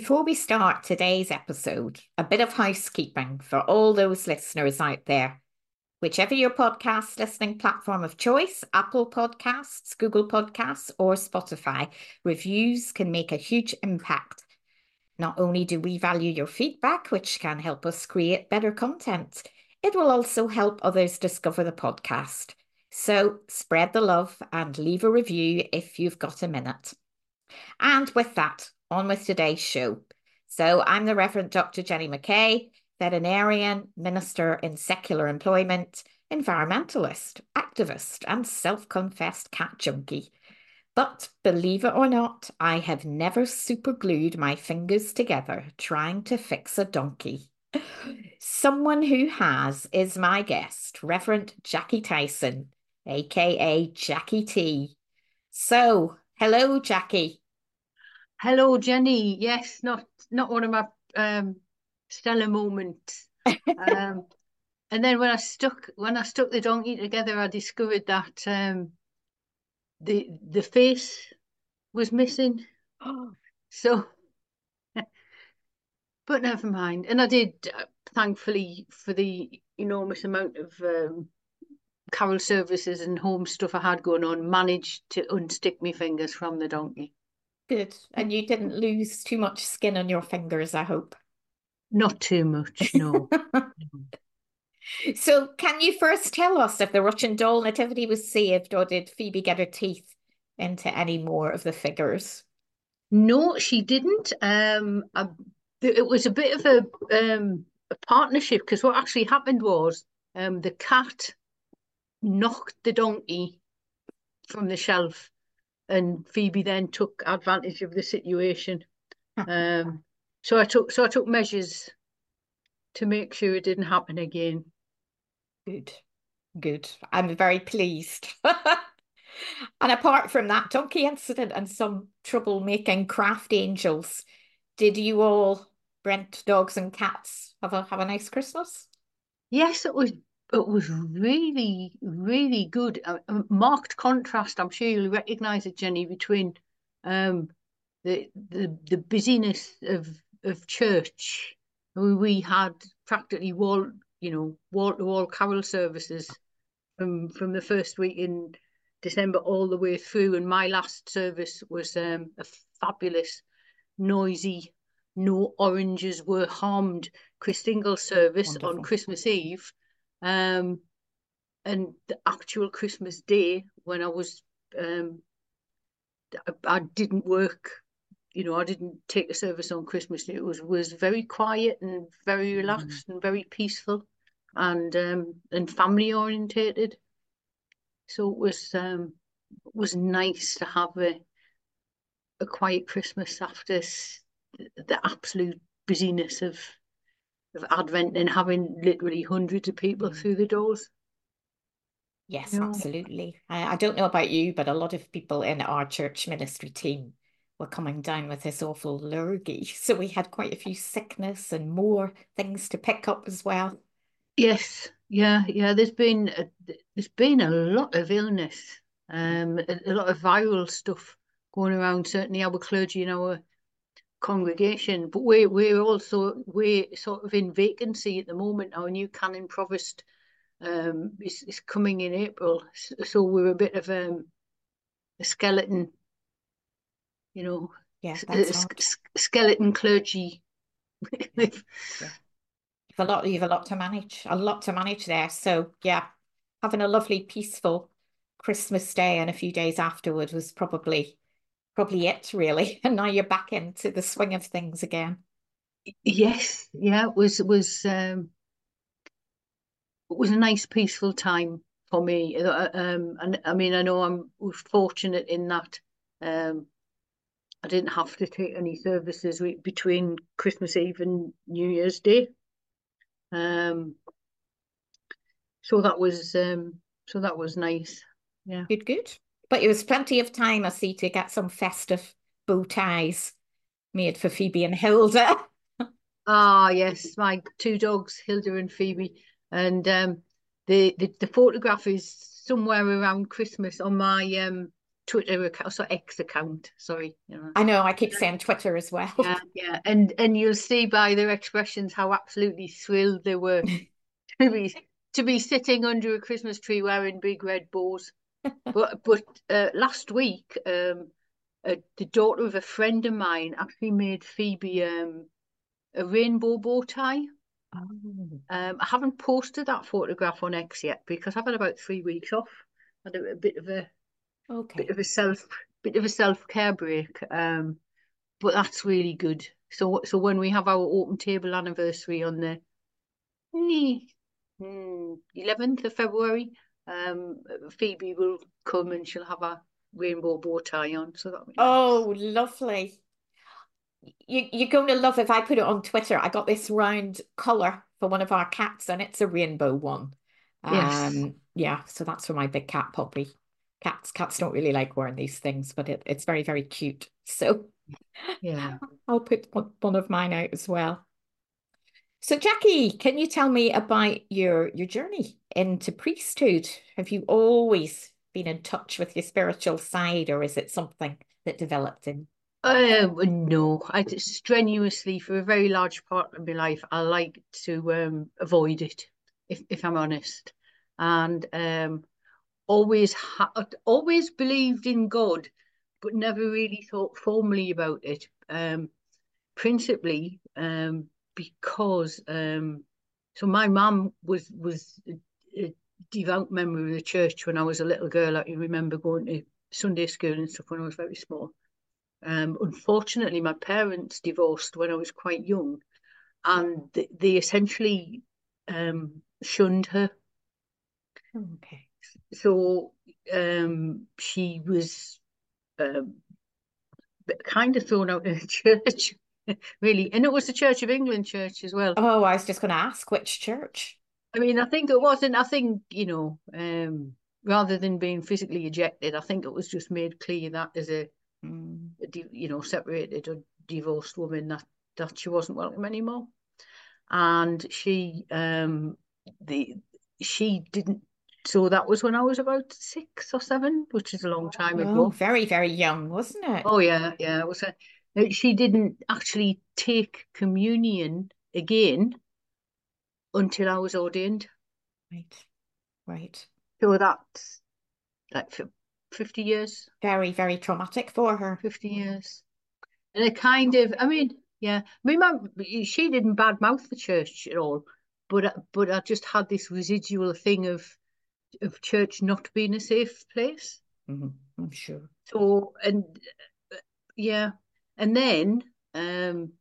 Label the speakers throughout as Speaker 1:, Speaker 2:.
Speaker 1: Before we start today's episode, a bit of housekeeping for all those listeners out there. Whichever your podcast listening platform of choice, Apple Podcasts, Google Podcasts, or Spotify, reviews can make a huge impact. Not only do we value your feedback, which can help us create better content, it will also help others discover the podcast. So spread the love and leave a review if you've got a minute. And with that, on with today's show. So I'm the Reverend Dr. Jenny McKay, veterinarian, minister in secular employment, environmentalist, activist, and self confessed cat junkie. But believe it or not, I have never superglued my fingers together trying to fix a donkey. Someone who has is my guest, Reverend Jacqui Tyson, aka Jacqui T. So, hello, Jacqui.
Speaker 2: Hello, Jenny. Yes, not not one of my um, stellar moments. um, and then when I stuck when I stuck the donkey together, I discovered that um, the the face was missing. so, but never mind. And I did, uh, thankfully, for the enormous amount of um, carol services and home stuff I had going on, managed to unstick my fingers from the donkey.
Speaker 1: Good. And you didn't lose too much skin on your fingers, I hope.
Speaker 2: Not too much, no.
Speaker 1: so, can you first tell us if the Russian doll nativity was saved, or did Phoebe get her teeth into any more of the figures?
Speaker 2: No, she didn't. Um, I, it was a bit of a um, a partnership because what actually happened was um, the cat knocked the donkey from the shelf, and Phoebe then took advantage of the situation. um, so I took so I took measures to make sure it didn't happen again.
Speaker 1: Good, good. I'm very pleased. and apart from that donkey incident and some trouble making craft angels, did you all Brent dogs and cats have a have a nice Christmas?
Speaker 2: Yes, it was it was really really good. A, a marked contrast. I'm sure you'll recognise it, Jenny, between um, the the the busyness of of church. We had practically wall, you know, wall to wall carol services from from the first week in December all the way through. And my last service was um, a fabulous, noisy, no oranges were harmed Christingle service Wonderful. on Christmas Eve. Um, and the actual Christmas day when I was um, I, I didn't work you know, I didn't take a service on Christmas. It was was very quiet and very mm. relaxed mm. and very peaceful, and um, and family orientated. So it was um, it was nice to have a a quiet Christmas after the absolute busyness of of Advent and having literally hundreds of people mm. through the doors.
Speaker 1: Yes, you know? absolutely. I, I don't know about you, but a lot of people in our church ministry team were coming down with this awful lurgy. So we had quite a few sickness and more things to pick up as well.
Speaker 2: Yes, yeah, yeah. There's been a, there's been a lot of illness, um, a, a lot of viral stuff going around. Certainly, our clergy in our congregation, but we're we're also we're sort of in vacancy at the moment. Our new canon provost um, is, is coming in April, so we're a bit of um, a skeleton you know,
Speaker 1: yeah, that's
Speaker 2: skeleton clergy.
Speaker 1: yeah. You've a lot, you've a lot to manage, a lot to manage there. So yeah, having a lovely, peaceful Christmas day and a few days afterward was probably probably it really. And now you're back into the swing of things again.
Speaker 2: Yes, yeah, it was it was um it was a nice peaceful time for me. Uh, um and I mean I know I'm fortunate in that um I didn't have to take any services between Christmas Eve and New Year's Day. Um, so that was um, so that was nice. Yeah,
Speaker 1: good, good. But it was plenty of time, I see, to get some festive bow ties made for Phoebe and Hilda.
Speaker 2: ah, yes, my two dogs, Hilda and Phoebe, and um, the, the the photograph is somewhere around Christmas on my um Twitter account, so X account. Sorry, you know.
Speaker 1: I know I keep saying Twitter as well.
Speaker 2: Yeah, yeah, and and you'll see by their expressions how absolutely thrilled they were to be to be sitting under a Christmas tree wearing big red bows. but but uh, last week, um, uh, the daughter of a friend of mine actually made Phoebe um, a rainbow bow tie.
Speaker 1: Oh.
Speaker 2: Um, I haven't posted that photograph on X yet because I've had about three weeks off. Had a, a bit of a
Speaker 1: Okay.
Speaker 2: bit of a self bit of a self care break. Um, but that's really good. So so when we have our open table anniversary on the eleventh of February, um, Phoebe will come and she'll have a rainbow bow tie on. So that.
Speaker 1: Oh, lovely. You you're going to love if I put it on Twitter. I got this round collar for one of our cats, and it's a rainbow one.
Speaker 2: Yes.
Speaker 1: Um, yeah, so that's for my big cat Poppy. Cats cats don't really like wearing these things, but it, it's very, very cute. So
Speaker 2: Yeah.
Speaker 1: I'll put one of mine out as well. So Jacqui, can you tell me about your your journey into priesthood? Have you always been in touch with your spiritual side, or is it something that developed in?
Speaker 2: Uh, no, I strenuously for a very large part of my life, I like to um avoid it, if if I'm honest, and um always ha always believed in God, but never really thought formally about it. Um, principally um because um so my mum was was a, a devout member of the church when I was a little girl. I can remember going to Sunday school and stuff when I was very small. Um, unfortunately, my parents divorced when I was quite young, and they, they essentially um, shunned her.
Speaker 1: Okay.
Speaker 2: So um, she was um, kind of thrown out of the church, really. And it was the Church of England church as well.
Speaker 1: Oh, I was just going to ask which church.
Speaker 2: I mean, I think it wasn't, I think, you know, um, rather than being physically ejected, I think it was just made clear that as a,
Speaker 1: Mm.
Speaker 2: a you know, separated or divorced woman that that she wasn't welcome anymore. And she um the she didn't so that was when I was about six or seven, which is a long time
Speaker 1: Oh,
Speaker 2: ago.
Speaker 1: very, very young, wasn't it?
Speaker 2: Oh yeah, yeah. It was a, she didn't actually take communion again until I was ordained.
Speaker 1: Right, right.
Speaker 2: So that's like for 50 years.
Speaker 1: Very, very traumatic for her.
Speaker 2: 50 years. And it kind of, I mean, yeah, my mum, she didn't badmouth the church at all, but but I just had this residual thing of of church not being a safe place.
Speaker 1: Mhm, I'm sure.
Speaker 2: So and yeah, and then um,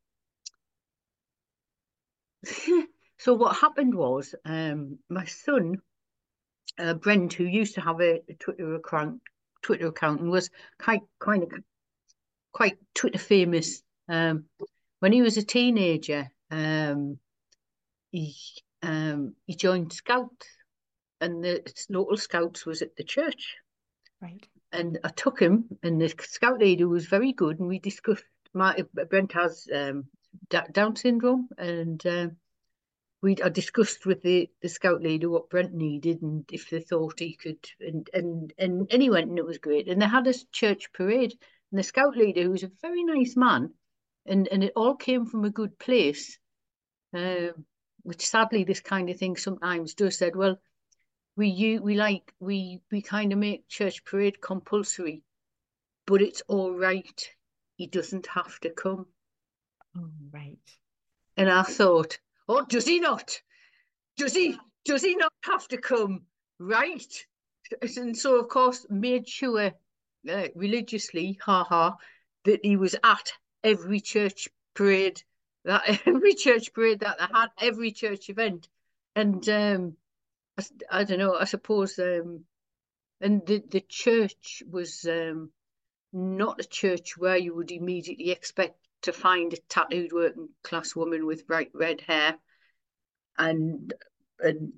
Speaker 2: so what happened was um, my son uh, Brent, who used to have a, a Twitter account, Twitter account, and was quite kind of quite Twitter famous. Um, when he was a teenager, um, he um, he joined Scouts, and the local Scouts was at the church.
Speaker 1: Right.
Speaker 2: And I took him, and the Scout leader was very good, and we discussed. My Brent has um, Down syndrome, and um, we I discussed with the, the scout leader what Brent needed and if they thought he could and and and, and he went and it was great. And they had a church parade and the scout leader, who was a very nice man, and and it all came from a good place, uh, which sadly this kind of thing sometimes does. Said, well, we you we like we we kind of make church parade compulsory, but it's all right. He doesn't have to come.
Speaker 1: Oh, right.
Speaker 2: And I thought, oh, does he not? Does he? Does he not have to come? Right. And so, of course, made sure uh, religiously, ha ha, that he was at every church parade, that every church parade that they had, every church event, and um, I, I don't know. I suppose, um, and the the church was um, not a church where you would immediately expect to find a tattooed working class woman with bright red hair and and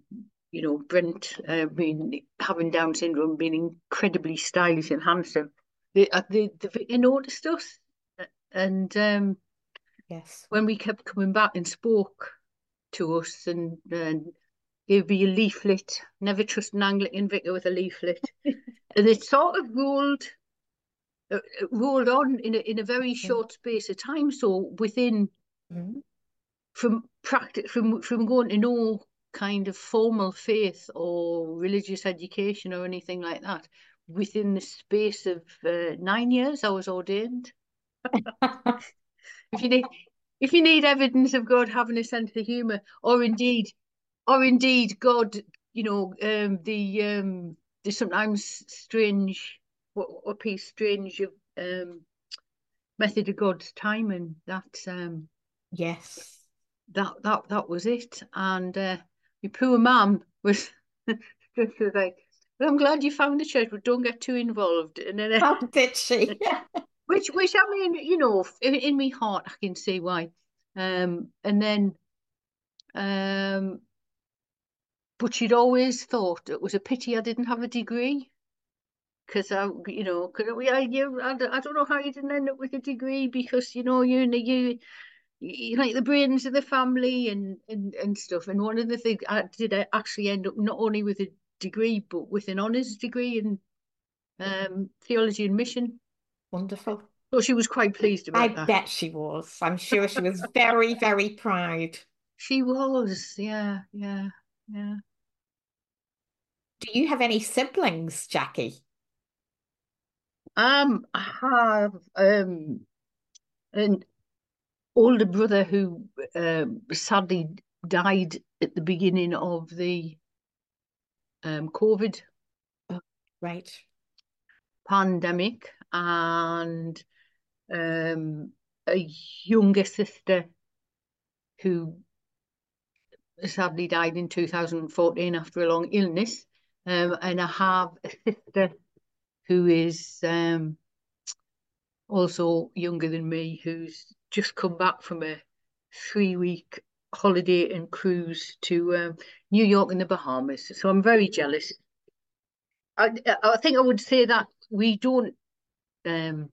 Speaker 2: you know Brent uh, being having Down syndrome being incredibly stylish and handsome. They uh, they, they noticed us and um
Speaker 1: Yes.
Speaker 2: when we kept coming back and spoke to us and and gave me a leaflet never trust an Anglican vicar with a leaflet. And it sort of rolled uh, rolled on in a, in a very short space of time. So within mm-hmm. from practice from from going to no kind of formal faith or religious education or anything like that, within the space of uh, nine years, I was ordained. if you need if you need evidence of God having a sense of humor, or indeed, or indeed God, you know, um, the um, the sometimes strange, what piece strange um, method of God's timing. That's um,
Speaker 1: yes,
Speaker 2: that that that was it. And uh, my poor mum was just like, well, I'm glad you found the church, but don't get too involved. And then,
Speaker 1: uh, oh, did she?
Speaker 2: which, which I mean, you know, in, in my heart, I can see why. Um, and then, um, but she'd always thought it was a pity I didn't have a degree because I, you know, cause we, I, you, I, I don't know how you didn't end up with a degree because you know you, you, you like the brains of the family and and and stuff. And one of the things I did I actually end up not only with a degree but with an honours degree in um, theology and mission.
Speaker 1: Wonderful.
Speaker 2: So she was quite pleased about
Speaker 1: I
Speaker 2: that.
Speaker 1: bet she was. I'm sure she was very, very proud.
Speaker 2: She was, yeah, yeah, yeah.
Speaker 1: Do you have any siblings, Jacqui?
Speaker 2: Um, I have um an older brother who um, sadly died at the beginning of the um, COVID
Speaker 1: right
Speaker 2: pandemic, and um, a younger sister who sadly died in 2014 after a long illness. Um, and I have a sister who is um, also younger than me, who's just come back from a three week holiday and cruise to um, New York and the Bahamas. So I'm very jealous. I, I think I would say that we don't um,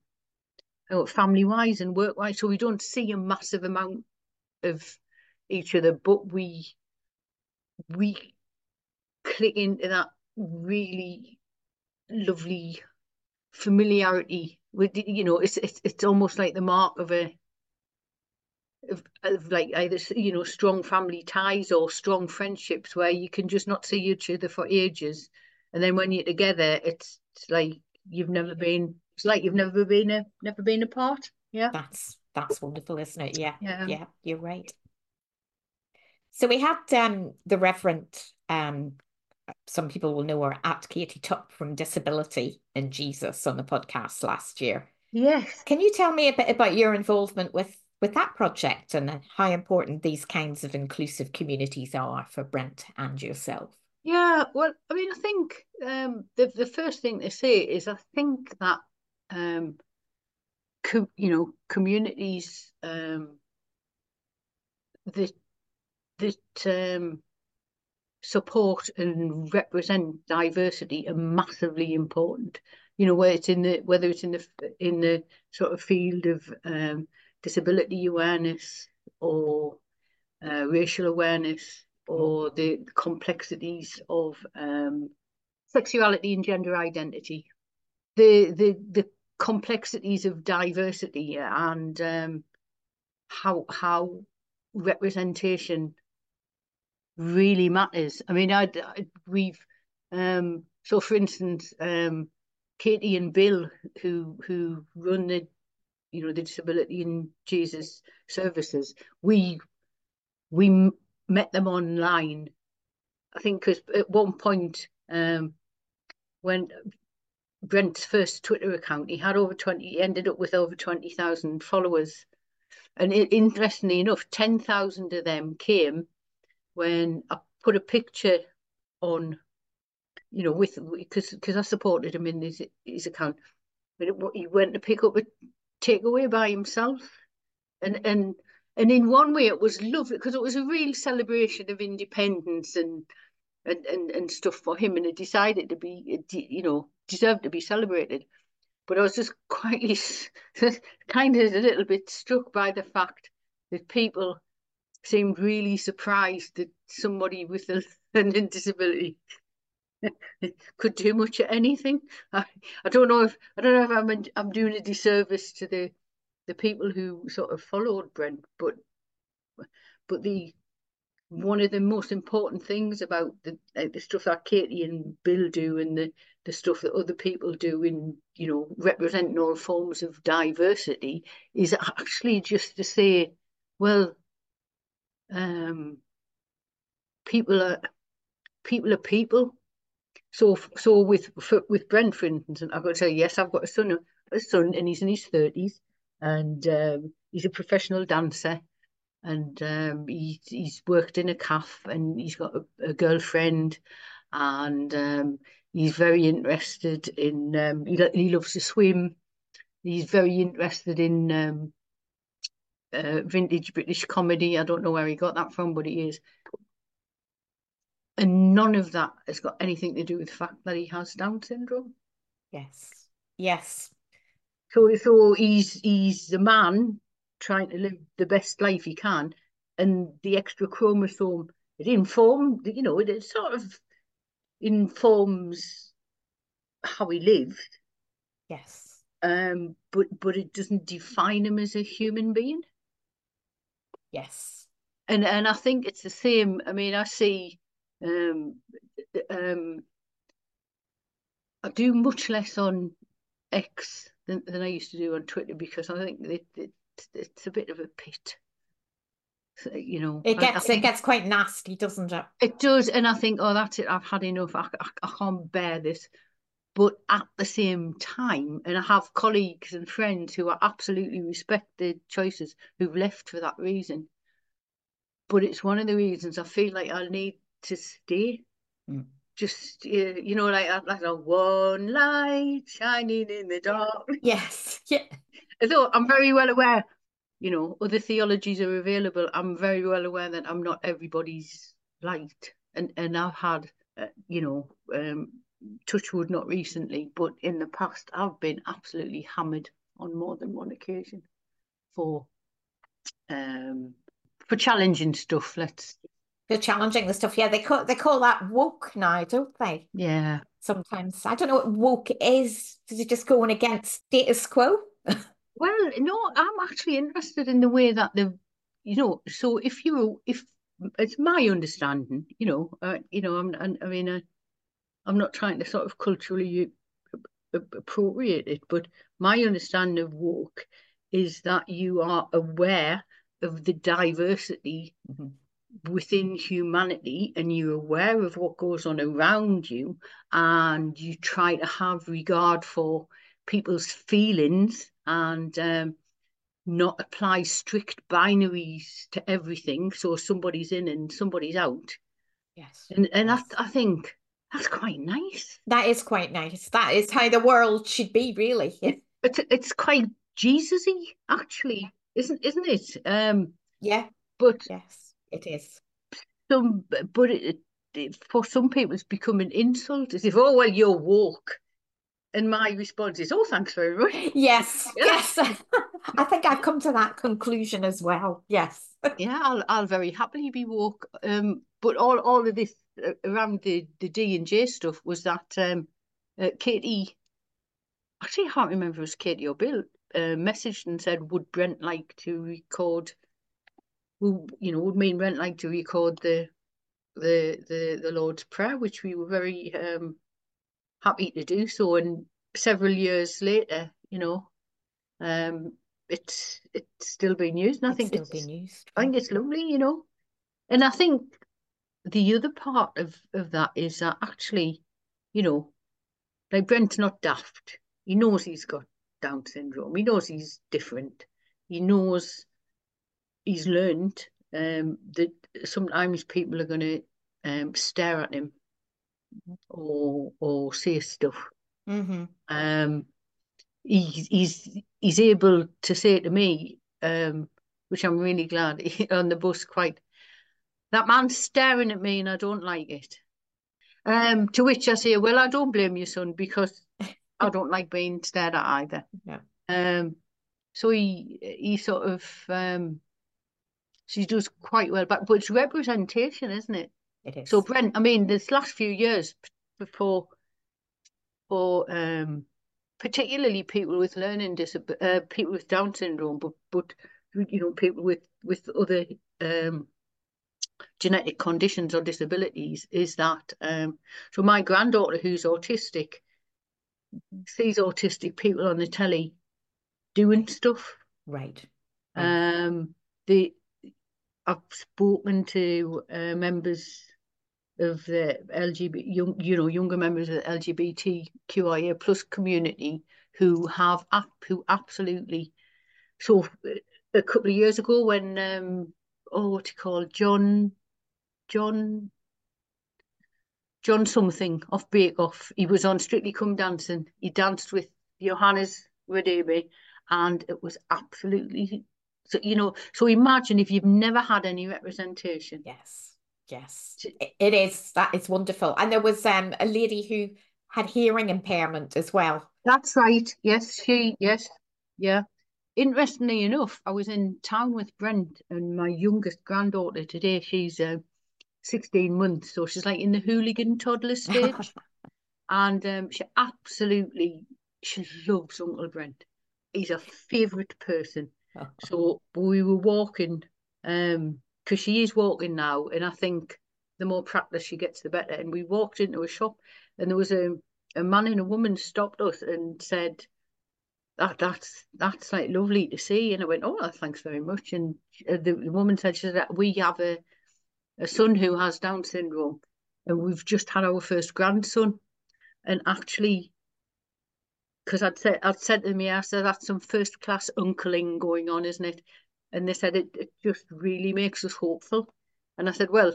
Speaker 2: uh, family wise and work wise. So we don't see a massive amount of each other, but we we click into that really lovely familiarity with you know it's it's it's almost like the mark of a of, of like either you know strong family ties or strong friendships where you can just not see each other for ages and then when you're together it's, it's like you've never been it's like you've never been a never been apart. Yeah.
Speaker 1: That's that's wonderful, isn't it? Yeah.
Speaker 2: Yeah.
Speaker 1: Yeah, you're right. So we had um the Reverend um some people will know her at Katie Tupp from Disability and Jesus on the podcast last year.
Speaker 2: Yes.
Speaker 1: Can you tell me a bit about your involvement with with that project and how important these kinds of inclusive communities are for Brent and yourself?
Speaker 2: Yeah, well, I mean, I think um, the the first thing to say is I think that um, co- you know, communities um, that that um, support and represent diversity are massively important. You know, whether it's in the whether it's in the in the sort of field of um, disability awareness or uh, racial awareness or the complexities of um, sexuality and gender identity. The the the complexities of diversity and um, how how representation really matters. I mean, I, I we've um, so for instance, um, Katie and Bill who who run the you know the disability and Jesus services, we we met them online. I think because at one point um, when Brent's first Twitter account. He had over 20, he ended up with over 20,000 followers. And interestingly enough, 10,000 of them came when I put a picture on, you know, with, because because I supported him in his, his account. But it, he went to pick up a takeaway by himself. And, and, and in one way it was lovely because it was a real celebration of independence and, and, and, and stuff for him. And it decided to be, you know, deserved to be celebrated. But I was just quite kind of a little bit struck by the fact that people seemed really surprised that somebody with a learning disability could do much of anything. I, I don't know if I don't know if I'm I'm doing a disservice to the the people who sort of followed Brent, but but the one of the most important things about the uh, the stuff that Katie and Bill do and the the stuff that other people do in you know representing all forms of diversity is actually just to say, well, um, people are people are people. So so with for, with Brent, for instance, I've got to say yes, I've got a son, a son, and he's in his thirties, and um, he's a professional dancer and um, he, he's worked in a calf and he's got a, a girlfriend and um, he's very interested in um, he, he loves to swim he's very interested in um, uh, vintage British comedy I don't know where he got that from but he is and none of that has got anything to do with the fact that he has Down syndrome
Speaker 1: yes yes
Speaker 2: so so he's he's a man trying to live the best life he can, and the extra chromosome it informs, you know, it, it sort of informs how he lived.
Speaker 1: Yes.
Speaker 2: Um, but but it doesn't define him as a human being.
Speaker 1: Yes.
Speaker 2: And and I think it's the same. I mean, I see um um I do much less on X than, than I used to do on Twitter because I think it, it, it's a bit of a pit. So, you know,
Speaker 1: it gets I, I it gets quite nasty, doesn't it?
Speaker 2: It does, and I think, oh, that's it. I've had enough. I, I, I can't bear this. But at the same time, and I have colleagues and friends who are absolutely respect their choices, who've left for that reason. But it's one of the reasons I feel like I need to stay. Mm. Just you know, like like a one light shining in the dark.
Speaker 1: Yes, yeah.
Speaker 2: Although I'm very well aware, you know, other theologies are available. I'm very well aware that I'm not everybody's light, and and I've had, uh, you know, um, touchwood not recently, but in the past I've been absolutely hammered on more than one occasion for um for challenging stuff. Let's
Speaker 1: for challenging the stuff. Yeah, they call they call that woke now, don't they?
Speaker 2: Yeah.
Speaker 1: Sometimes I don't know what woke is. Is it just going against status quo?
Speaker 2: Well, no, I'm actually interested in the way that the, you know, so if you, if it's my understanding, you know, uh, you know, I'm, I, I mean, uh, I'm not trying to sort of culturally appropriate it, but my understanding of woke is that you are aware of the diversity mm-hmm. within humanity and you're aware of what goes on around you and you try to have regard for people's feelings and um, not apply strict binaries to everything. So somebody's in and somebody's out.
Speaker 1: Yes.
Speaker 2: And and yes. I, I think that's quite nice.
Speaker 1: That is quite nice. That is how the world should be, really.
Speaker 2: it's it's quite Jesusy, actually, isn't isn't it? Um,
Speaker 1: yeah.
Speaker 2: But
Speaker 1: yes, it is.
Speaker 2: Some, but it, it, for some people, it's become an insult. As if, oh well, you're woke. And my response is, oh, thanks very much.
Speaker 1: Yes, yes. I think I've come to that conclusion as well. Yes.
Speaker 2: yeah, I'll, I'll very happily be woke. Um, but all, all of this around the, the D and J stuff was that um, uh, Katie, actually, I can't remember if it was Katie or Bill, uh, messaged and said, would Brent like to record, would, you know, would me and Brent like to record the the the the Lord's Prayer, which we were very um happy to do so. And several years later, you know, um, it's it's still being used. And I think
Speaker 1: still it's being used.
Speaker 2: I think it's lovely, you know. And I think the other part of, of that is that actually, you know, like Brent's not daft. He knows he's got Down syndrome. He knows he's different. He knows he's learned um, that sometimes people are going to um, stare at him or or say stuff.
Speaker 1: Mm-hmm.
Speaker 2: Um, he's he's he's able to say to me, um, which I'm really glad on the bus. Quite that man's staring at me, and I don't like it. Um, to which I say, well, I don't blame you, son, because I don't like being stared at either.
Speaker 1: Yeah.
Speaker 2: Um, so he he sort of um, she does quite well, but but it's representation, isn't it?
Speaker 1: It is.
Speaker 2: So Brent, I mean, this last few years, before, for um, particularly people with learning disability, uh, people with Down syndrome, but but you know people with with other um, genetic conditions or disabilities is that um, so my granddaughter who's autistic sees autistic people on the telly doing stuff
Speaker 1: right,
Speaker 2: um the I've spoken to uh, members of the LGBT, young, you know, younger members of the LGBTQIA plus community who have who absolutely. So a couple of years ago, when um, oh, what he called John, John, John something off Bake Off, he was on Strictly Come Dancing. He danced with Johannes Radebe, and it was absolutely so. You know, so imagine if you've never had any representation.
Speaker 1: Yes Yes, it is. That is wonderful. And there was um, a lady who had hearing impairment as well.
Speaker 2: That's right. Yes, she, yes, yeah. Interestingly enough, I was in town with Brent and my youngest granddaughter today. She's uh, 16 months, so she's like in the hooligan toddler stage. and um, she absolutely, she loves Uncle Brent. He's a favourite person. so we were walking um, because she is walking now, and I think the more practice she gets, the better. And we walked into a shop, and there was a a man and a woman stopped us and said, "That that's that's like lovely to see." And I went, "Oh, thanks very much." And uh, the, the woman said, "She said we have a a son who has Down syndrome, and we've just had our first grandson, and actually." Because I'd said I'd said to me, I said that's some first class uncling going on, isn't it? And they said it, it just really makes us hopeful. And I said, well,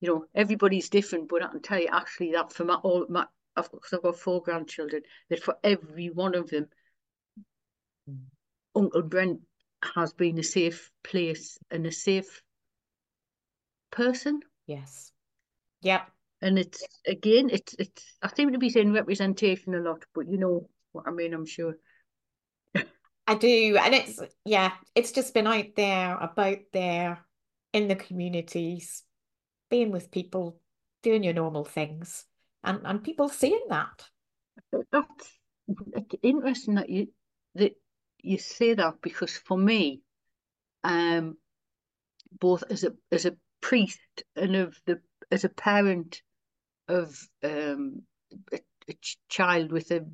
Speaker 2: you know, everybody's different, but I can tell you actually that for my all my I've, I've got four grandchildren, that for every one of them. Uncle Brent has been a safe place and a safe person.
Speaker 1: Yes. Yep.
Speaker 2: And it's again, it's it's I seem to be saying representation a lot, but you know what I mean, I'm sure.
Speaker 1: I do. And it's, yeah, it's just been out there, about there in the communities, being with people, doing your normal things, and, and people seeing that.
Speaker 2: That's interesting that you that you say that because for me, um, both as a as a priest and of the as a parent of um a, a child with a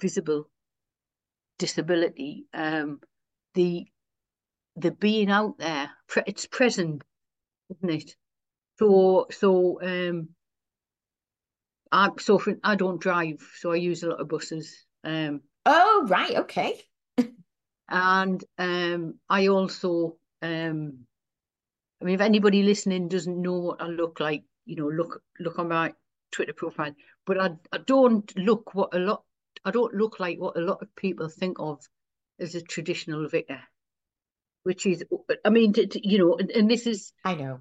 Speaker 2: visible disability, um, the the being out there, it's present, isn't it? So so um, I so I don't drive, so I use a lot of buses. Um,
Speaker 1: oh right, okay.
Speaker 2: And um, I also um, I mean, if anybody listening doesn't know what I look like, you know, look look on my Twitter profile. But I I don't look what a lot I don't look like what a lot of people think of as a traditional vicar, which is, I mean, you know, and, and this is,
Speaker 1: I know,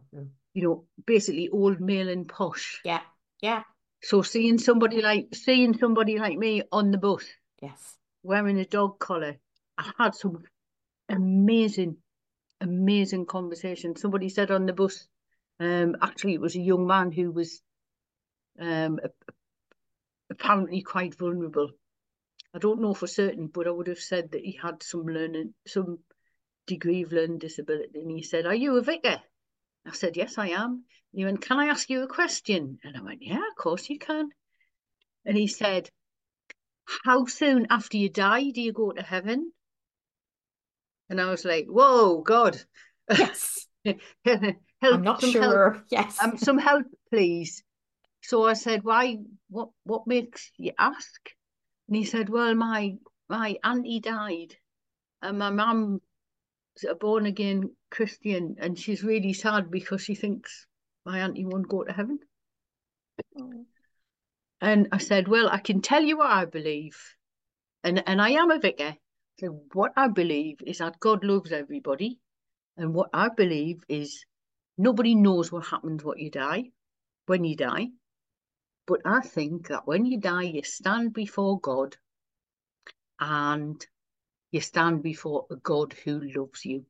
Speaker 2: you know, basically old male and posh.
Speaker 1: Yeah, yeah.
Speaker 2: So seeing somebody like seeing somebody like me on the bus,
Speaker 1: yes,
Speaker 2: wearing a dog collar, I had some amazing, amazing conversation. Somebody said on the bus, um, actually it was a young man who was, um, apparently quite vulnerable I don't know for certain, but I would have said that he had some learning, some degree of learning disability. And he said, Are you a vicar? I said, Yes, I am. And he went, Can I ask you a question? And I went, Yeah, of course you can. And he said, How soon after you die do you go to heaven? And I was like, Whoa, God.
Speaker 1: Yes.
Speaker 2: help,
Speaker 1: I'm not sure.
Speaker 2: Help.
Speaker 1: Yes.
Speaker 2: Um, some help, please. So I said, Why what what makes you ask? And he said, Well, my my auntie died and my mum is a born again Christian and she's really sad because she thinks my auntie won't go to heaven. Oh. And I said, Well, I can tell you what I believe. And and I am a vicar. So what I believe is that God loves everybody. And what I believe is nobody knows what happens what you die, when you die. But I think that when you die, you stand before God and you stand before a God who loves you.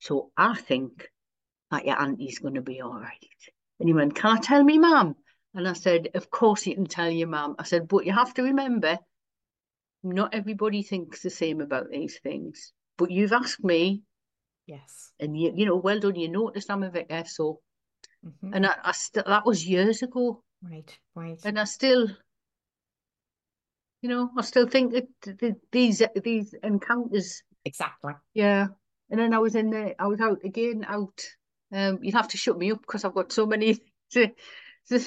Speaker 2: So I think that your auntie's going to be all right. And he went, Can I tell me, mum? And I said, Of course you can tell your mum. I said, But you have to remember, not everybody thinks the same about these things. But you've asked me.
Speaker 1: Yes.
Speaker 2: And you, you know, well done. You noticed I'm a vicar. So, mm-hmm. and I, I still, that was years ago.
Speaker 1: Right, right.
Speaker 2: And I still, you know, I still think that these these encounters.
Speaker 1: Exactly.
Speaker 2: Yeah. And then I was in there, I was out again, out. Um, you'd have to shut me up because I've got so many. To, to,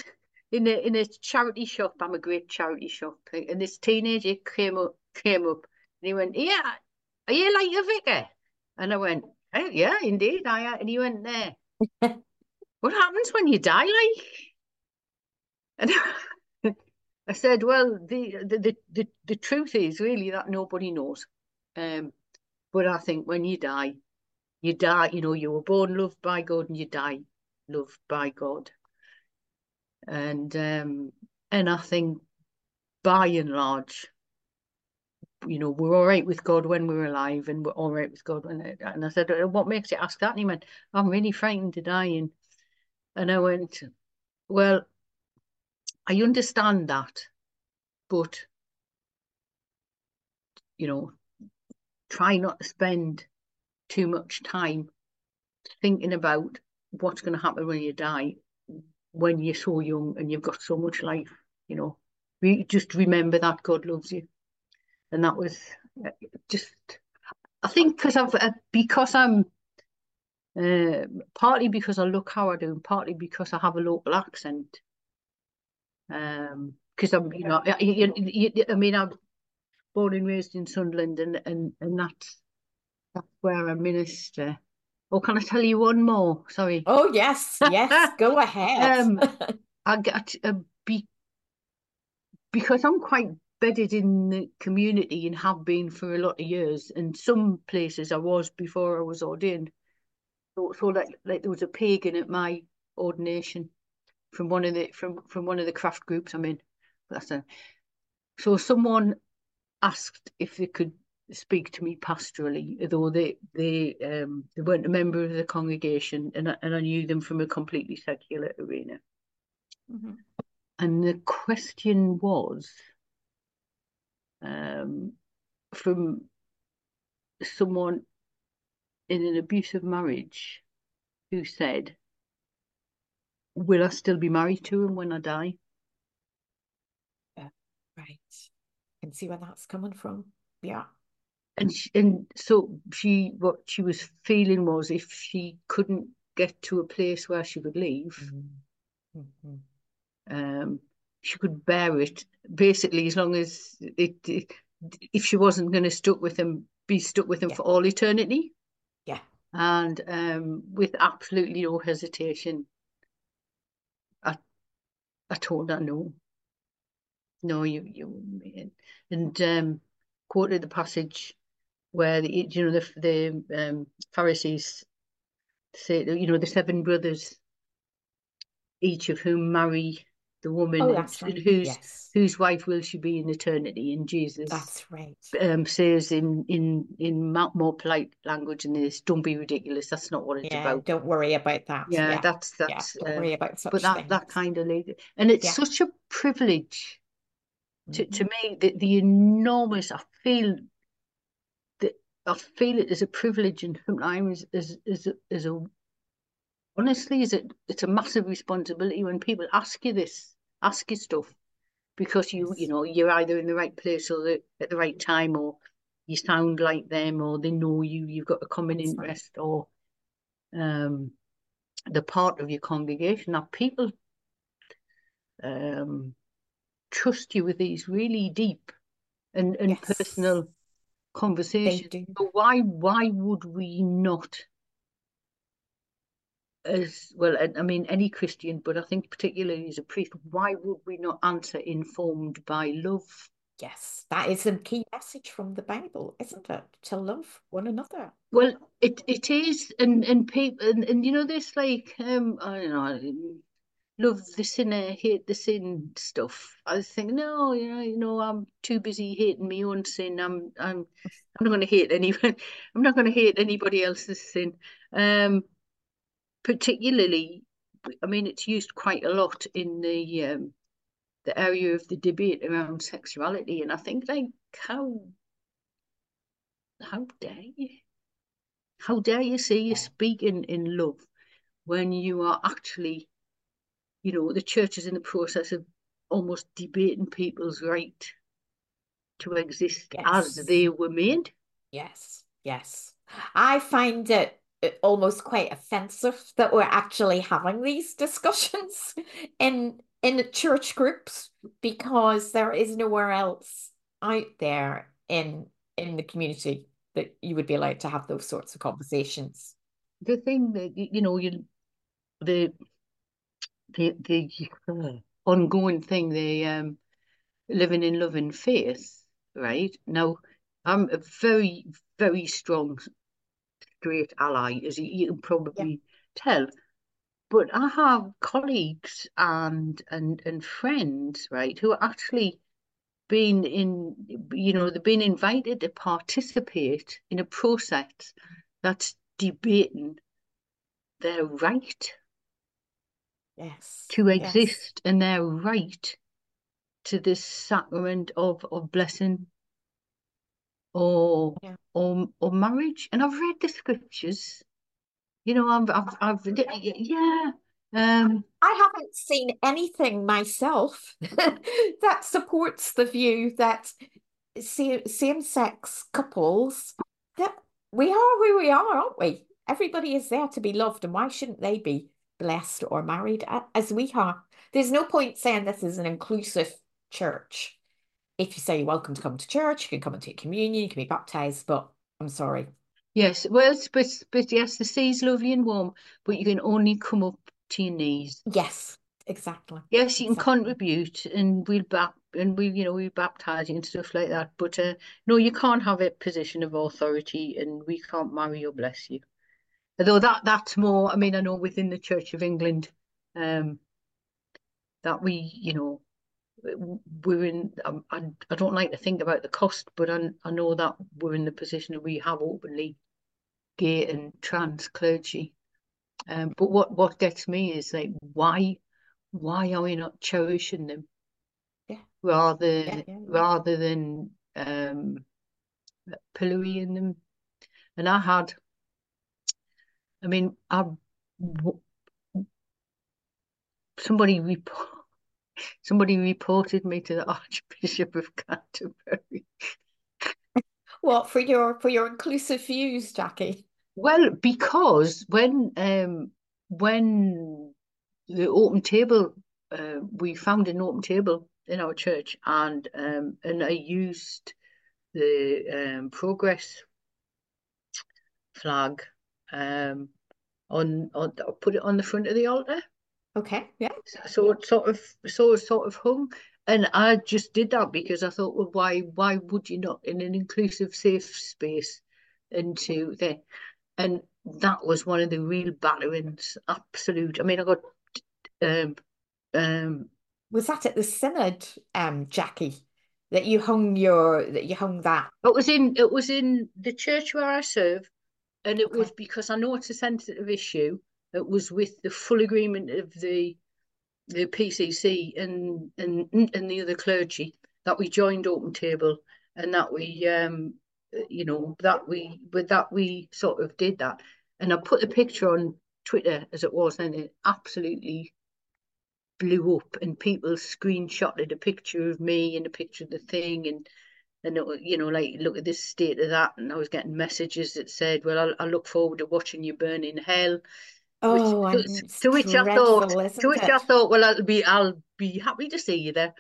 Speaker 2: in a in a charity shop. I'm a great charity shop, and this teenager came up came up and he went, "Yeah, are you like a vicar?" And I went, oh, "Yeah, indeed, I." Am. And he went, "There, what happens when you die, like?" And I said, "Well, the, the the the the truth is really that nobody knows, um, but I think when you die, you die. You know, you were born loved by God, and you die loved by God." And um, and I think by and large, you know, we're all right with God when we're alive, and we're all right with God when. And I said, "What makes you ask that?" And he went, "I'm really frightened to die." And and I went, "Well, I understand that, but you know, try not to spend too much time thinking about what's going to happen when you die when you're so young and you've got so much life, you know. We just remember that God loves you, and that was uh, just. I think because I've uh, because I'm uh, partly because I look how I do, and partly because I have a local accent. Um, because I'm, you know, I, I mean, I'm born and raised in Sunderland, and and and that's that's where I minister. Or can I tell you one more? Sorry.
Speaker 1: Oh yes, yes. Go ahead. um,
Speaker 2: I get uh, be because I'm quite bedded in the community and have been for a lot of years. And some places I was before I was ordained. So, so like like there was a pagan at my ordination from one of the from from one of the craft groups I'm in. That's a, so someone asked if they could speak to me pastorally, though they they um they weren't a member of the congregation, and I, and I knew them from a completely secular arena. Mm-hmm. And the question was, um, from someone in an abusive marriage, who said, "Will I still be married to him when I die?"
Speaker 1: Yeah, right. I can see where that's coming from. Yeah
Speaker 2: and she, and so she what she was feeling was if she couldn't get to a place where she could leave mm-hmm. um she could bear it. Basically as long as it, it if she wasn't going to stuck with him be stuck with him yeah. for all eternity.
Speaker 1: Yeah.
Speaker 2: And um with absolutely no hesitation. I i told her no. No you you and um quoted the passage where the, you know the the um, Pharisees say you know the seven brothers, each of whom marry the woman oh, right. whose yes. whose wife will she be in eternity and jesus
Speaker 1: that's right
Speaker 2: um says in in in more polite language than this don't be ridiculous that's not what it's
Speaker 1: yeah,
Speaker 2: about
Speaker 1: don't worry about that
Speaker 2: yeah, yeah. that's that's
Speaker 1: yeah, don't uh, worry about such
Speaker 2: but that
Speaker 1: things.
Speaker 2: that kind of lady and it's such a privilege to mm-hmm. to me the, the enormous i feel I feel it as a privilege and sometimes as as as a honestly is it it's a massive responsibility when people ask you this, ask you stuff because you you know you're either in the right place or the, at the right time or you sound like them or they know you you've got a common interest or um the part of your congregation. That people um trust you with these really deep and, and yes. personal conversation. So why why would we not as well I mean any Christian, but I think particularly as a priest, why would we not answer informed by love?
Speaker 1: Yes, that is a key message from the Bible, isn't it? To love one another.
Speaker 2: Well, it it is, and and people, and, and you know this like um I don't know love the sinner, hate the sin stuff. I thinking, no, you know, you know, I'm too busy hating my own sin. I'm, I'm, I'm not going to hate anyone. I'm not going to hate anybody else's sin. Um, particularly I mean, it's used quite a lot in the um, the area of the debate around sexuality, and I think like how how dare you? How dare you say you're speaking in love when you are actually, you know, the church is in the process of almost debating people's right to exist yes. as they were made.
Speaker 1: Yes, yes. I find it almost quite offensive that we're actually having these discussions in in the church groups because there is nowhere else out there in in the community that you would be allowed to have those sorts of conversations.
Speaker 2: The thing that you know, you the the the uh, ongoing thing, the um, living in love and faith, right? Now, I'm a very very strong straight ally, as you, you can probably yeah. tell. But I have colleagues and and and friends, right, who are actually been in, you know, they've been invited to participate in a process that's debating their right
Speaker 1: yes
Speaker 2: to exist yes. and their right to this sacrament of of blessing or yeah. or or marriage and i've read the scriptures you know i've i've, I've yeah um,
Speaker 1: I haven't seen anything myself that supports the view that same-sex couples that we are who we are, aren't we? Everybody is there to be loved, and why shouldn't they be blessed or married as we are? There's no point saying this is an inclusive church. If you say you're welcome to come to church, you can come and take communion, you can be baptized, but I'm sorry.
Speaker 2: Yes, well, but, but yes, the sea's lovely and warm, but you can only come up to your knees.
Speaker 1: Yes, exactly.
Speaker 2: Yes, you
Speaker 1: exactly.
Speaker 2: can contribute, and we'll back and we, you know, we baptize you and stuff like that. But uh, no, you can't have a position of authority, and we can't marry or bless you. Although that that's more. I mean, I know within the Church of England, um, that we, you know, we're in. Um, I I don't like to think about the cost, but I I know that we're in the position that we have openly gay and trans clergy um, but what what gets me is like why why are we not cherishing them?
Speaker 1: Yeah.
Speaker 2: Rather yeah, yeah, rather than um pillorying them. And I had I mean I somebody report somebody reported me to the Archbishop of Canterbury.
Speaker 1: What for your for your inclusive views, Jacqui?
Speaker 2: Well, because when um when the open table uh, we found an open table in our church and um and I used the um progress flag um on on put it on the front of the altar.
Speaker 1: Okay, yeah.
Speaker 2: So it sort of so it sort of hung. And I just did that because I thought, well, why why would you not in an inclusive, safe space into the and that was one of the real batterings. Absolute. I mean, I got. Um, um,
Speaker 1: was that at the synod, um, Jacqui? That you hung your that you hung that.
Speaker 2: It was in it was in the church where I serve, and it okay. was because I know it's a sensitive issue. It was with the full agreement of the the PCC and and and the other clergy that we joined Open Table and that we um you know that we with that we sort of did that and i put the picture on twitter as it was and it absolutely blew up and people screenshotted a picture of me and a picture of the thing and and it, you know like look at this state of that and i was getting messages that said well i, I look forward to watching you burn in hell
Speaker 1: oh
Speaker 2: which, to, to which i thought to which it? i thought well i'll be i'll be happy to see you there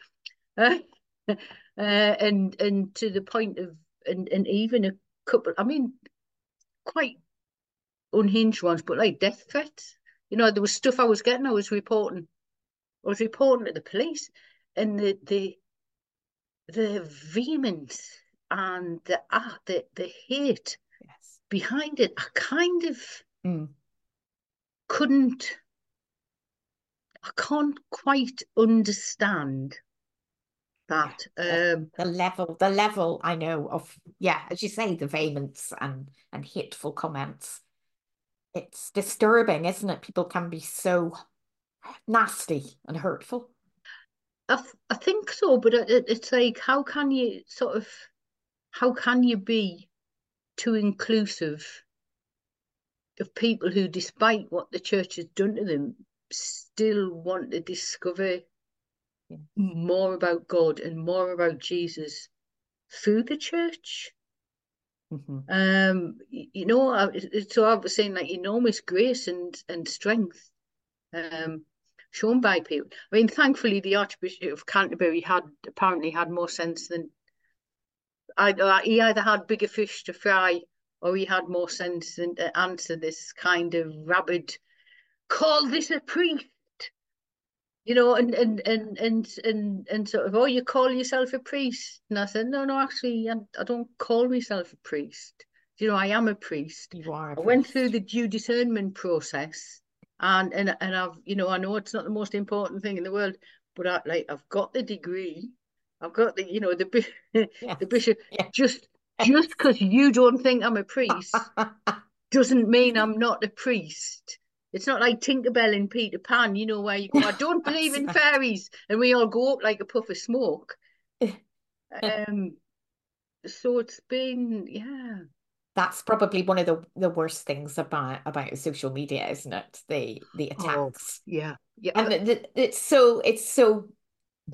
Speaker 2: uh, uh, and and to the point of and, and even a couple, I mean, quite unhinged ones, but like death threats. You know, there was stuff I was getting, I was reporting. I was reporting to the police and the the the vehemence and the ah, the, the hate
Speaker 1: yes.
Speaker 2: behind it, I kind of
Speaker 1: mm.
Speaker 2: couldn't I can't quite understand that
Speaker 1: yeah, um the, the, level the level i know of yeah as you say the vehemence and and hateful comments it's disturbing isn't it people can be so nasty and hurtful.
Speaker 2: I, I think so, but it, it's like, how can you sort of, how can you be too inclusive of people who, despite what the church has done to them, still want to discover yeah. more about God and more about Jesus through the church. Mm-hmm. Um, you know, so I was saying like enormous grace and and strength, um, shown by people. I mean, thankfully, the Archbishop of Canterbury had apparently had more sense than I. He either had bigger fish to fry or he had more sense than to answer this kind of rabid, call this a priest you know, and and and and and and sort of, oh, you call yourself a priest? And I said, no, no, actually, I, I don't call myself a priest. You know, I am a priest.
Speaker 1: You are. I
Speaker 2: priest. went through the due discernment process, and and and I've, you know, I know it's not the most important thing in the world, but I like I've got the degree, I've got the, you know, the the bishop. Just just because you don't think I'm a priest doesn't mean I'm not a priest. It's not like Tinkerbell in Peter Pan, you know, where you go, I don't believe in fairies, and we all go up like a puff of smoke. um, so it's been, yeah.
Speaker 1: That's probably one of the, the worst things about about social media, isn't it? The the oh, attacks.
Speaker 2: Oh, yeah, yeah.
Speaker 1: And the, the, it's so it's so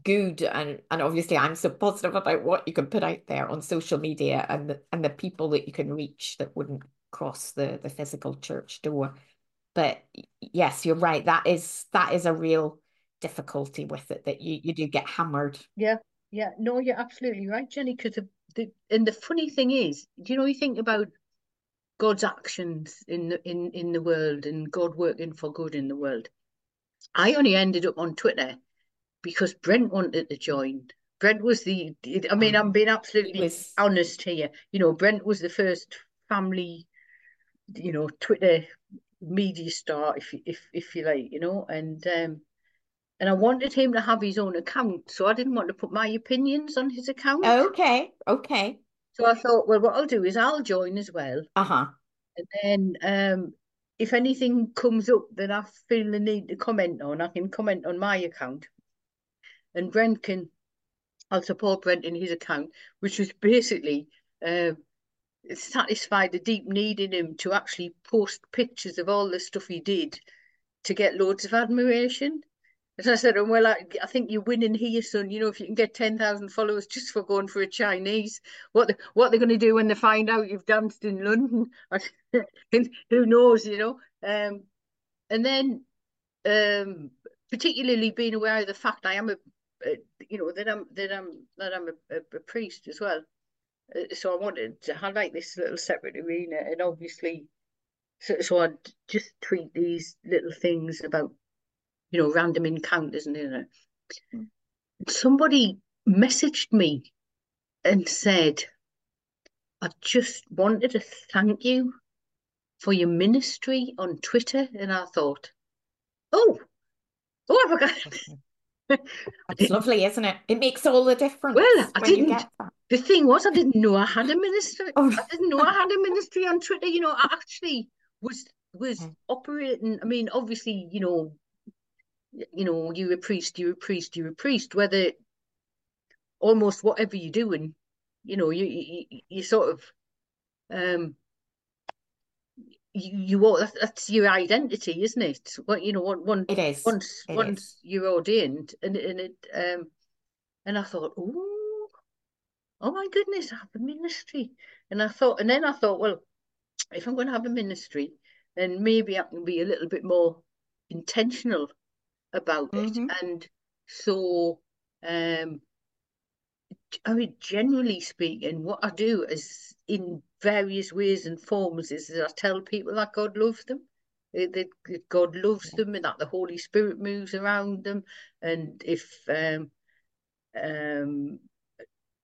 Speaker 1: good and and obviously I'm so positive about what you can put out there on social media and the, and the people that you can reach that wouldn't cross the the physical church door but yes you're right that is that is a real difficulty with it that you you do get hammered
Speaker 2: yeah yeah no you're absolutely right jenny because the, and the funny thing is do you know you think about god's actions in the in in the world and god working for good in the world. I only ended up on twitter because brent wanted to join. Brent was the i mean i'm being absolutely honest here. You know brent was the first family you know twitter media star, if if if you like, you know, and um, and I wanted him to have his own account, so I didn't want to put my opinions on his account.
Speaker 1: Okay, okay.
Speaker 2: So I thought, well, what I'll do is I'll join as well.
Speaker 1: Uh huh.
Speaker 2: And then, um, if anything comes up that I feel the need to comment on, I can comment on my account. And Brent can, I'll support Brent in his account, which was basically uh, satisfy the deep need in him to actually post pictures of all the stuff he did to get loads of admiration. As I said, well, I, I think you're winning here, son. You know, if you can get 10,000 followers just for going for a Chinese, what the, what they're going to do when they find out you've danced in London, who knows, you know? Um, and then, um, particularly being aware of the fact I am a, a you know, that I'm that I'm that I'm a, a, priest as well. Uh, so I wanted to highlight this little separate arena, and obviously, so, so I'd just tweet these little things about, you know, random encounters and you mm. somebody messaged me and said, I just wanted to thank you for your ministry on Twitter. And I thought, oh, oh, I forgot.
Speaker 1: It's lovely, isn't it? It makes all the difference.
Speaker 2: Well, I didn't. The thing was, I didn't know I had a ministry. Oh. I didn't know I had a ministry on Twitter. You know, I actually was was okay. operating. I mean, obviously, you know, you know, you're a priest, you're a priest, you're a priest. Whether almost whatever you're doing, you know, you you, you sort of um you, you that's, that's your identity, isn't it? What you know, one,
Speaker 1: it is.
Speaker 2: Once
Speaker 1: it
Speaker 2: once
Speaker 1: is.
Speaker 2: you're ordained, and and it um, and I thought, oh, oh my goodness, I have a ministry, and I thought, and then I thought, well, if I'm going to have a ministry, then maybe I can be a little bit more intentional about mm-hmm. it, and so um, I mean, generally speaking, what I do is in various ways and forms is that I tell people that God loves them, that God loves them, and that the Holy Spirit moves around them. And if um, um,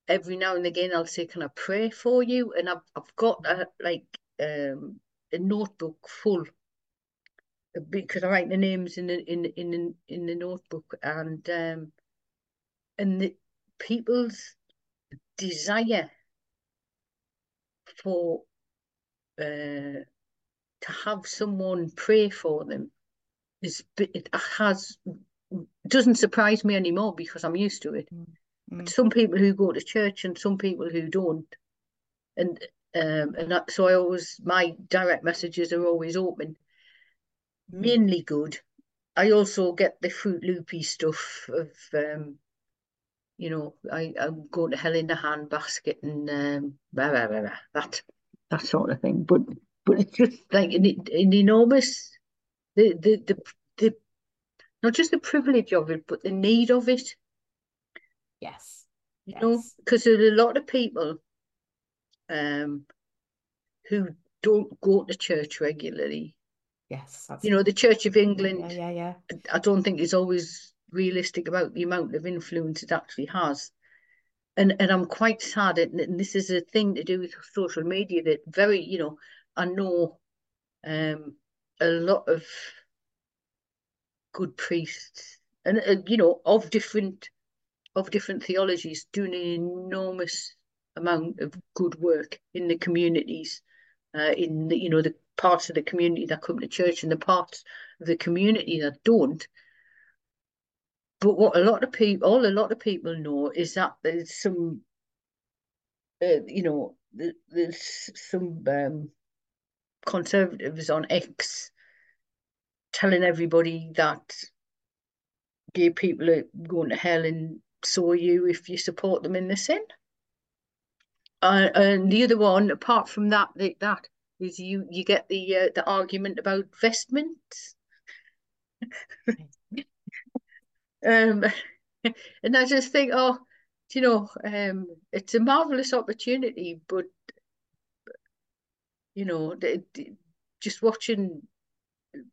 Speaker 2: every now and again I'll say, "Can I pray for you?" And I've I've got a, like um, a notebook full because I write the names in the in in in the notebook and um, and the people's desire for uh, to have someone pray for them is it has doesn't surprise me anymore because I'm used to it. Mm. But some people who go to church and some people who don't, and um, and that, so I always my direct messages are always open, mainly good. I also get the Fruit Loopy stuff of um, you know, I, I'm going to hell in the hand basket and um, blah, blah, blah, that that sort of thing. But but it's just like an, an enormous the, the the the not just the privilege of it, but the need of it.
Speaker 1: Yes.
Speaker 2: You yes. know, because there are a lot of people um who don't go to church regularly.
Speaker 1: Yes.
Speaker 2: you know, the Church of England.
Speaker 1: Yeah, yeah, yeah.
Speaker 2: I don't think is always realistic about the amount of influence it actually has. And and I'm quite sad, and this is a thing to do with social media that very, you know, I know um, a lot of good priests and uh, you know of different of different theologies doing an enormous amount of good work in the communities uh, in the you know the parts of the community that come to church and the parts of the community that don't but what a lot of people all a lot of people know is that there's some uh, you know there's some um, conservatives on X telling everybody that gay people are going to hell and so you if you support them in the sin. Uh, and the other one, apart from that, that is you you get the uh, the argument about vestments. um, and I just think, oh, you know, um, it's a marvelous opportunity, but you know, just watching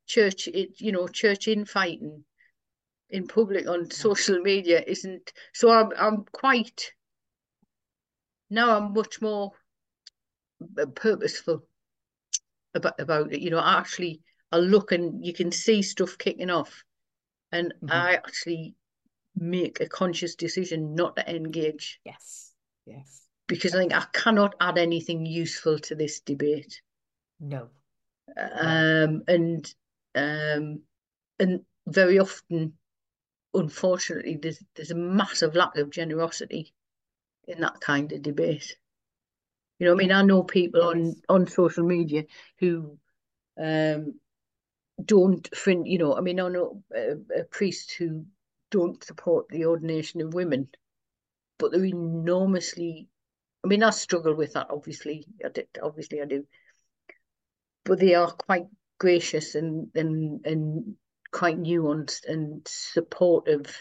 Speaker 2: church, it you know, church infighting in public on social media isn't. So I'm I'm quite now. I'm much more purposeful about about it. You know, I actually I look and you can see stuff kicking off, and mm-hmm. I actually make a conscious decision not to engage.
Speaker 1: Yes. Yes.
Speaker 2: Because I think I cannot add anything useful to this debate.
Speaker 1: No.
Speaker 2: Um, and um, and very often, unfortunately, there's there's a massive lack of generosity in that kind of debate. You know, I mean, I know people on on social media who um don't. You know, I mean, I know a, a priest who don't support the ordination of women, but they're enormously. I mean, I struggle with that. Obviously, I did. Obviously, I do but they are quite gracious and and and quite nuanced and supportive.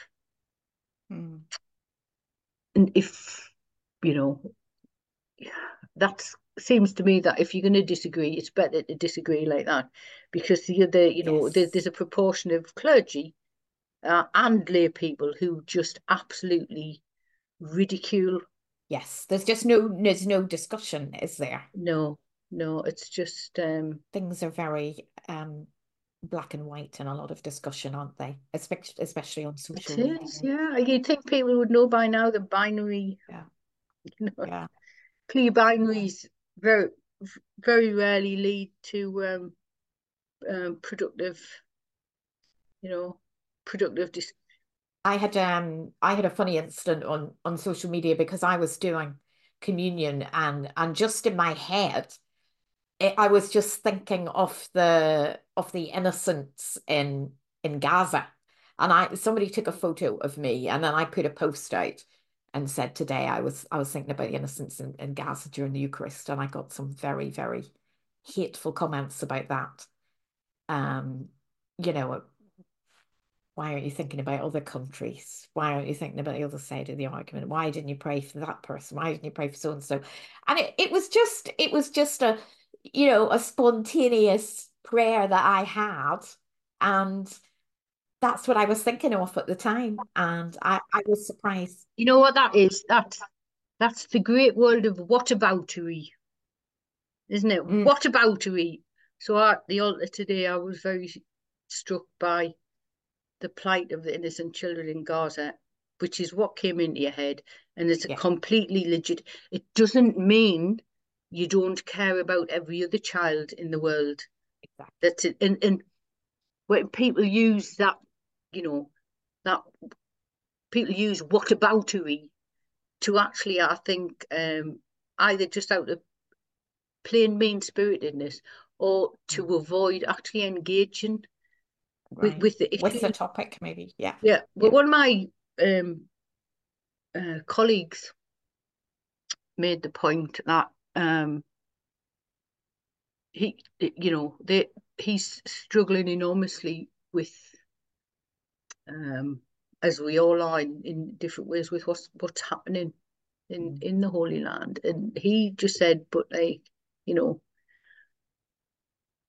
Speaker 2: Mm. And if you know, that seems to me that if you're going to disagree, it's better to disagree like that, because the other, you know, yes. there, there's a proportion of clergy uh, and lay people who just absolutely ridicule.
Speaker 1: Yes, there's just no there's no discussion, is there?
Speaker 2: No, no, it's just um,
Speaker 1: things are very um, black and white and a lot of discussion, aren't they? Especially, especially on social
Speaker 2: it media. Is, yeah, you'd think people would know by now the binary.
Speaker 1: Yeah.
Speaker 2: You know, yeah. Clear binaries very, very rarely lead to um, um, productive. You know, productive. Dis-
Speaker 1: I had um I had a funny incident on on social media because I was doing communion and and just in my head it, I was just thinking of the of the innocents in in Gaza, and I somebody took a photo of me, and then I put a post out and said today I was I was thinking about the innocents in, in Gaza during the Eucharist, and I got some very very hateful comments about that. Um, you know, why aren't you thinking about other countries? Why aren't you thinking about the other side of the argument? Why didn't you pray for that person? Why didn't you pray for so and so? And it, it was just it was just a you know, a spontaneous prayer that I had. And that's what I was thinking of at the time. And I, I was surprised.
Speaker 2: You know what that is? That's that's the great world of whataboutery, isn't it? Mm. Whataboutery. So at the altar today, I was very struck by the plight of the innocent children in Gaza, which is what came into your head. And it's yeah. completely legit. It doesn't mean you don't care about every other child in the world.
Speaker 1: Exactly.
Speaker 2: That's it. And, and when people use that, you know, that people use whataboutery to actually, I think, um, either just out of plain mean spiritedness or to
Speaker 1: Mm.
Speaker 2: avoid actually engaging with,
Speaker 1: Right.
Speaker 2: with the issue.
Speaker 1: With the topic, maybe. Yeah.
Speaker 2: Yeah, well,
Speaker 1: Yeah.
Speaker 2: one of my um, uh, colleagues made the point that um, he, you know, they he's struggling enormously with, um, as we all are in, in different ways with what's what's happening in
Speaker 1: Mm.
Speaker 2: in the Holy Land, and he just said, but like, you know,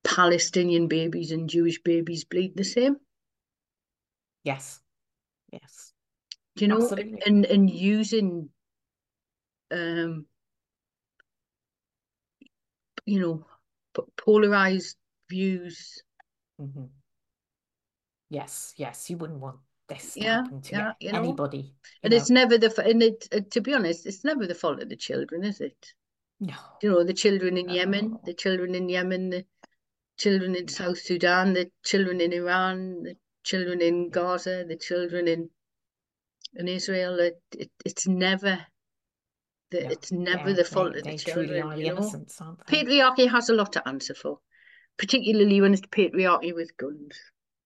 Speaker 2: Palestinian babies and Jewish babies bleed the same.
Speaker 1: Yes. Yes.
Speaker 2: Do you know,
Speaker 1: Absolutely.
Speaker 2: and and using, um, you know, polarized views.
Speaker 1: hmm Yes. Yes. You wouldn't want this to
Speaker 2: Yeah,
Speaker 1: happen to
Speaker 2: yeah, you know,
Speaker 1: anybody. You
Speaker 2: and
Speaker 1: know.
Speaker 2: it's never the and it uh, to be honest, it's never the fault of the children, is it?
Speaker 1: No.
Speaker 2: You know, the children in Yemen, the children in Yemen, the children in
Speaker 1: No.
Speaker 2: South Sudan, the children in Iran, the children in Gaza, the children in in Israel. It, it it's never the
Speaker 1: No.
Speaker 2: it's never
Speaker 1: They're,
Speaker 2: the fault
Speaker 1: they,
Speaker 2: of the children, you know. Patriarchy has a lot to answer for, particularly when it's patriarchy with guns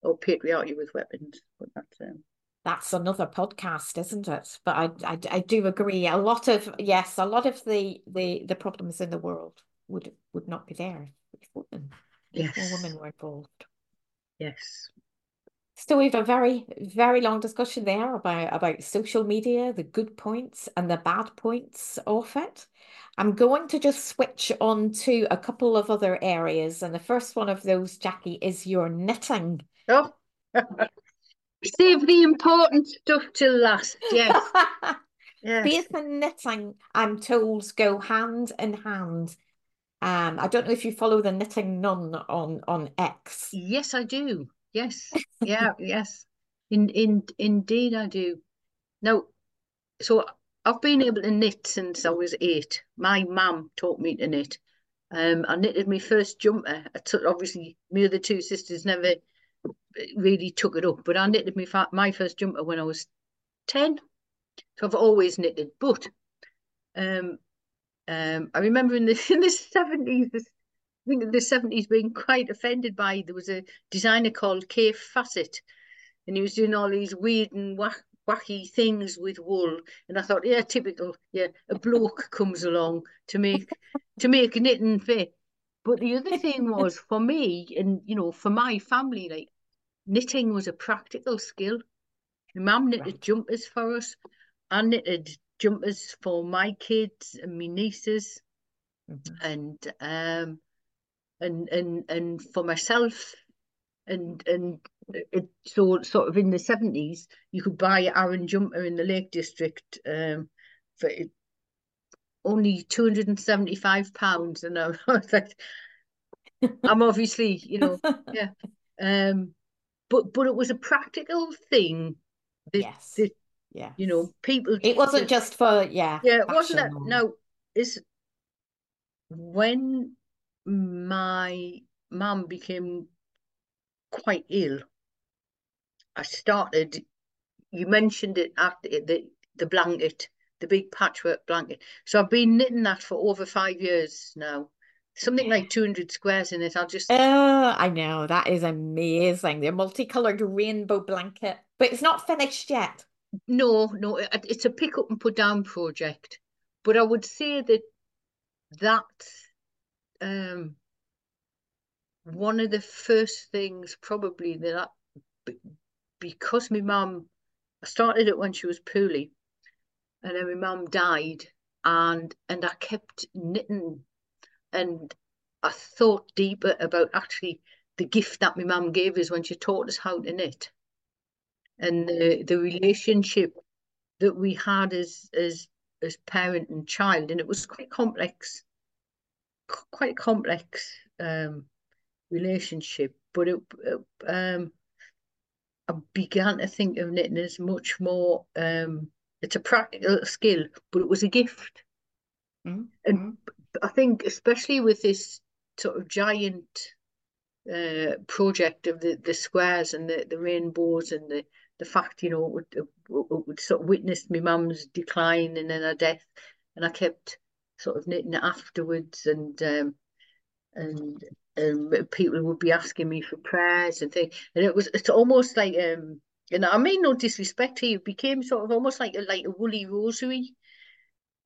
Speaker 2: or patriarchy with weapons. But that's um,
Speaker 1: That's another podcast, isn't it? But I, I, I do agree. A lot of yes, a lot of the the the problems in the world would would not be there if women
Speaker 2: yes,
Speaker 1: women were involved.
Speaker 2: yes.
Speaker 1: So we've a very very long discussion there about about social media, the good points and the bad points of it. I'm going to just switch on to a couple of other areas, and the first one of those, Jacqui, is your knitting.
Speaker 2: Oh, save the important stuff till last. Yes, yes,
Speaker 1: Faith and knitting, I'm told, go hand in hand. Um, I don't know if you follow the knitting nun on on X.
Speaker 2: yes, I do. Yes, yeah, yes. In in indeed, I do. Now, so I've been able to knit since I was eight. My mum taught me to knit. Um, I knitted my first jumper. I took, obviously, my other two sisters never really took it up, but I knitted my my first jumper when I was 10. So I've always knitted. But um, um, I remember in the in the 70s, this, I think in the 70s being quite offended by there was a designer called Kaffe Fassett, and he was doing all these weird and wacky things with wool. And I thought, yeah, typical. Yeah, a bloke comes along to make to make knitting fit. But the other thing was for me, and you know, for my family, like knitting was a practical skill. My mum knitted
Speaker 1: Right.
Speaker 2: jumpers for us. I knitted jumpers for my kids and my nieces,
Speaker 1: Mhm.
Speaker 2: and um, and and and for myself, and and it so sort of in the seventies, you could buy an Aran jumper in the Lake District um for it- only two hundred and seventy five pounds, and I was like, I'm obviously, you know, yeah, um, but but it was a practical thing that
Speaker 1: Yes.
Speaker 2: that
Speaker 1: Yes.
Speaker 2: you know people
Speaker 1: It wasn't
Speaker 2: that-
Speaker 1: just for, yeah,
Speaker 2: yeah, it wasn't that now is when my mum became quite ill, I started. You mentioned it at the the, the blanket, the big patchwork blanket. So I've been knitting that for over five years now. Something like 200 squares in it. I'll just
Speaker 1: Oh, I know. That is amazing. The multicolored rainbow blanket, but it's not finished yet.
Speaker 2: no, no. It's a pick up and put down project, but I would say that that um one of the first things probably that I, because my mum I started it when she was poorly and then my mum died and and I kept knitting. And I thought deeper about actually the gift that my mum gave us when she taught us how to knit. And the the relationship that we had as as as parent and child and it was quite complex quite complex um relationship. But it, it um I began to think of knitting as much more um it's a practical skill but it was a gift
Speaker 1: Mm,
Speaker 2: And
Speaker 1: mm.
Speaker 2: I think especially with this sort of giant uh, project of the, the squares and the, the rainbows and the, the fact, you know, it would, it sort of witnessed my mum's decline and then her death. And I kept sort of knitting it afterwards and um, and and people would be asking me for prayers and things. And it was it's almost like um and I mean no disrespect here, it became sort of almost like a like a woolly rosary.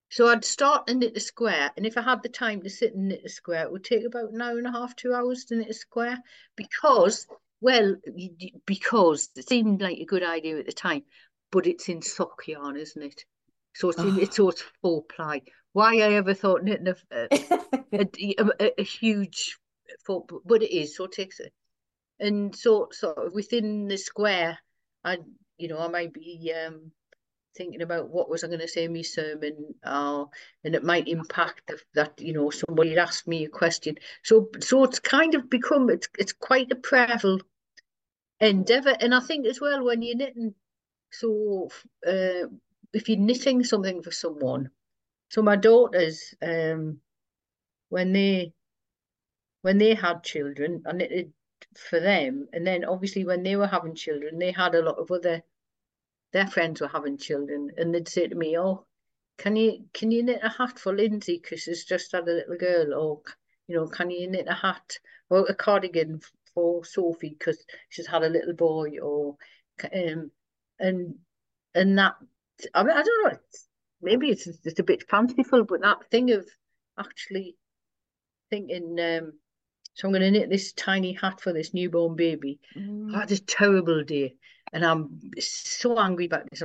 Speaker 2: So I'd start and knit a square, and if I had the time to sit and knit a square, it would take about an hour and a half, two hours to knit a square because, well, because it seemed like a good idea at the time, but it's in sock yarn, isn't it? So it's in, ah. it's so it's full ply. Why I ever thought knitting a, a, a, a huge full, but it is so it takes it, and so sort of within the square, I you know I might be um thinking about what was I going to say in my sermon, uh, and it might impact that you know somebody asked me a question. So so it's kind of become it's it's quite a prayerful endeavor, and I think as well when you're knitting, so uh, if you're knitting something for someone, so my daughters, um, when they when they had children, I knitted for them, and then obviously when they were having children, they had a lot of other their friends were having children, and they'd say to me, "Oh, can you can you knit a hat for Lindsay because she's just had a little girl?" Or you know, can you knit a hat or a cardigan for Sophie because she's had a little boy? Or um, and and that I mean I don't know. Maybe it's just a bit fanciful, but that thing of actually thinking, um, so I'm going to knit this tiny hat for this newborn baby. Mm. I had a terrible day and I'm so angry about this.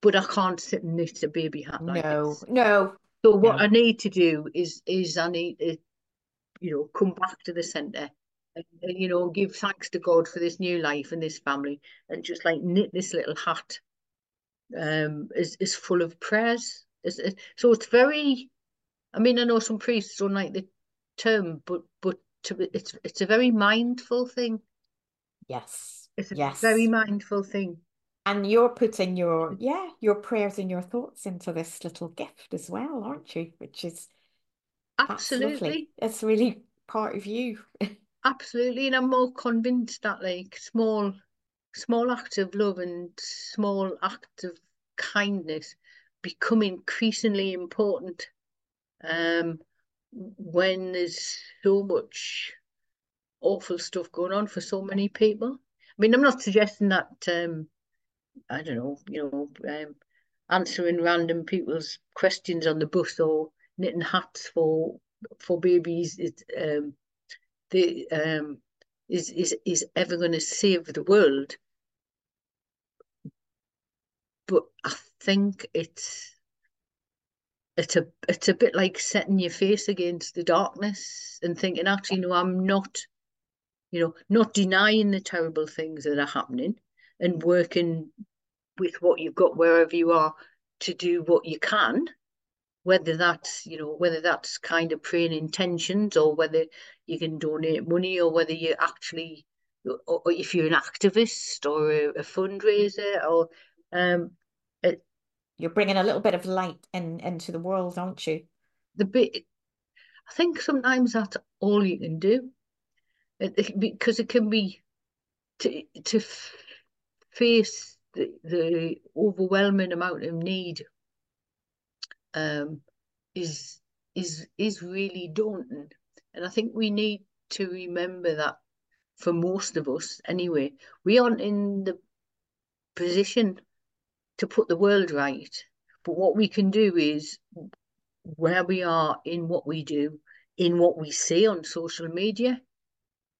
Speaker 2: But I can't sit and knit a baby hat like
Speaker 1: no,
Speaker 2: this.
Speaker 1: No,
Speaker 2: So what no. I need to do is is I need to, you know, come back to the centre and, and, you know give thanks to God for this new life and this family, and just like knit this little hat. Um, is is full of prayers. Is so it's very. I mean, I know some priests don't like the term, but but to, it's it's a very mindful thing.
Speaker 1: Yes
Speaker 2: it's a
Speaker 1: yes.
Speaker 2: very mindful thing.
Speaker 1: And you're putting your yeah, your prayers and your thoughts into this little gift as well, aren't you? Which is
Speaker 2: absolutely
Speaker 1: it's really part of you.
Speaker 2: absolutely. And I'm more convinced that like small small acts of love and small acts of kindness become increasingly important um when there's so much awful stuff going on for so many people. I mean, I'm not suggesting that um, I don't know, you know, um, answering random people's questions on the bus or knitting hats for for babies is um, the um, is is is ever going to save the world. But I think it's it's a it's a bit like setting your face against the darkness and thinking, actually, no, I'm not you know, not denying the terrible things that are happening and working with what you've got wherever you are to do what you can, whether that's, you know, whether that's kind of praying intentions or whether you can donate money or whether you actually, or if you're an activist or a, a fundraiser or, um,
Speaker 1: you're bringing a little bit of light in into the world, aren't you?
Speaker 2: The bit, I think sometimes that's all you can do. Because it can be to to face the, the overwhelming amount of need um, is is is really daunting, and I think we need to remember that for most of us anyway, we aren't in the position to put the world right. But what we can do is where we are in what we do, in what we see on social media,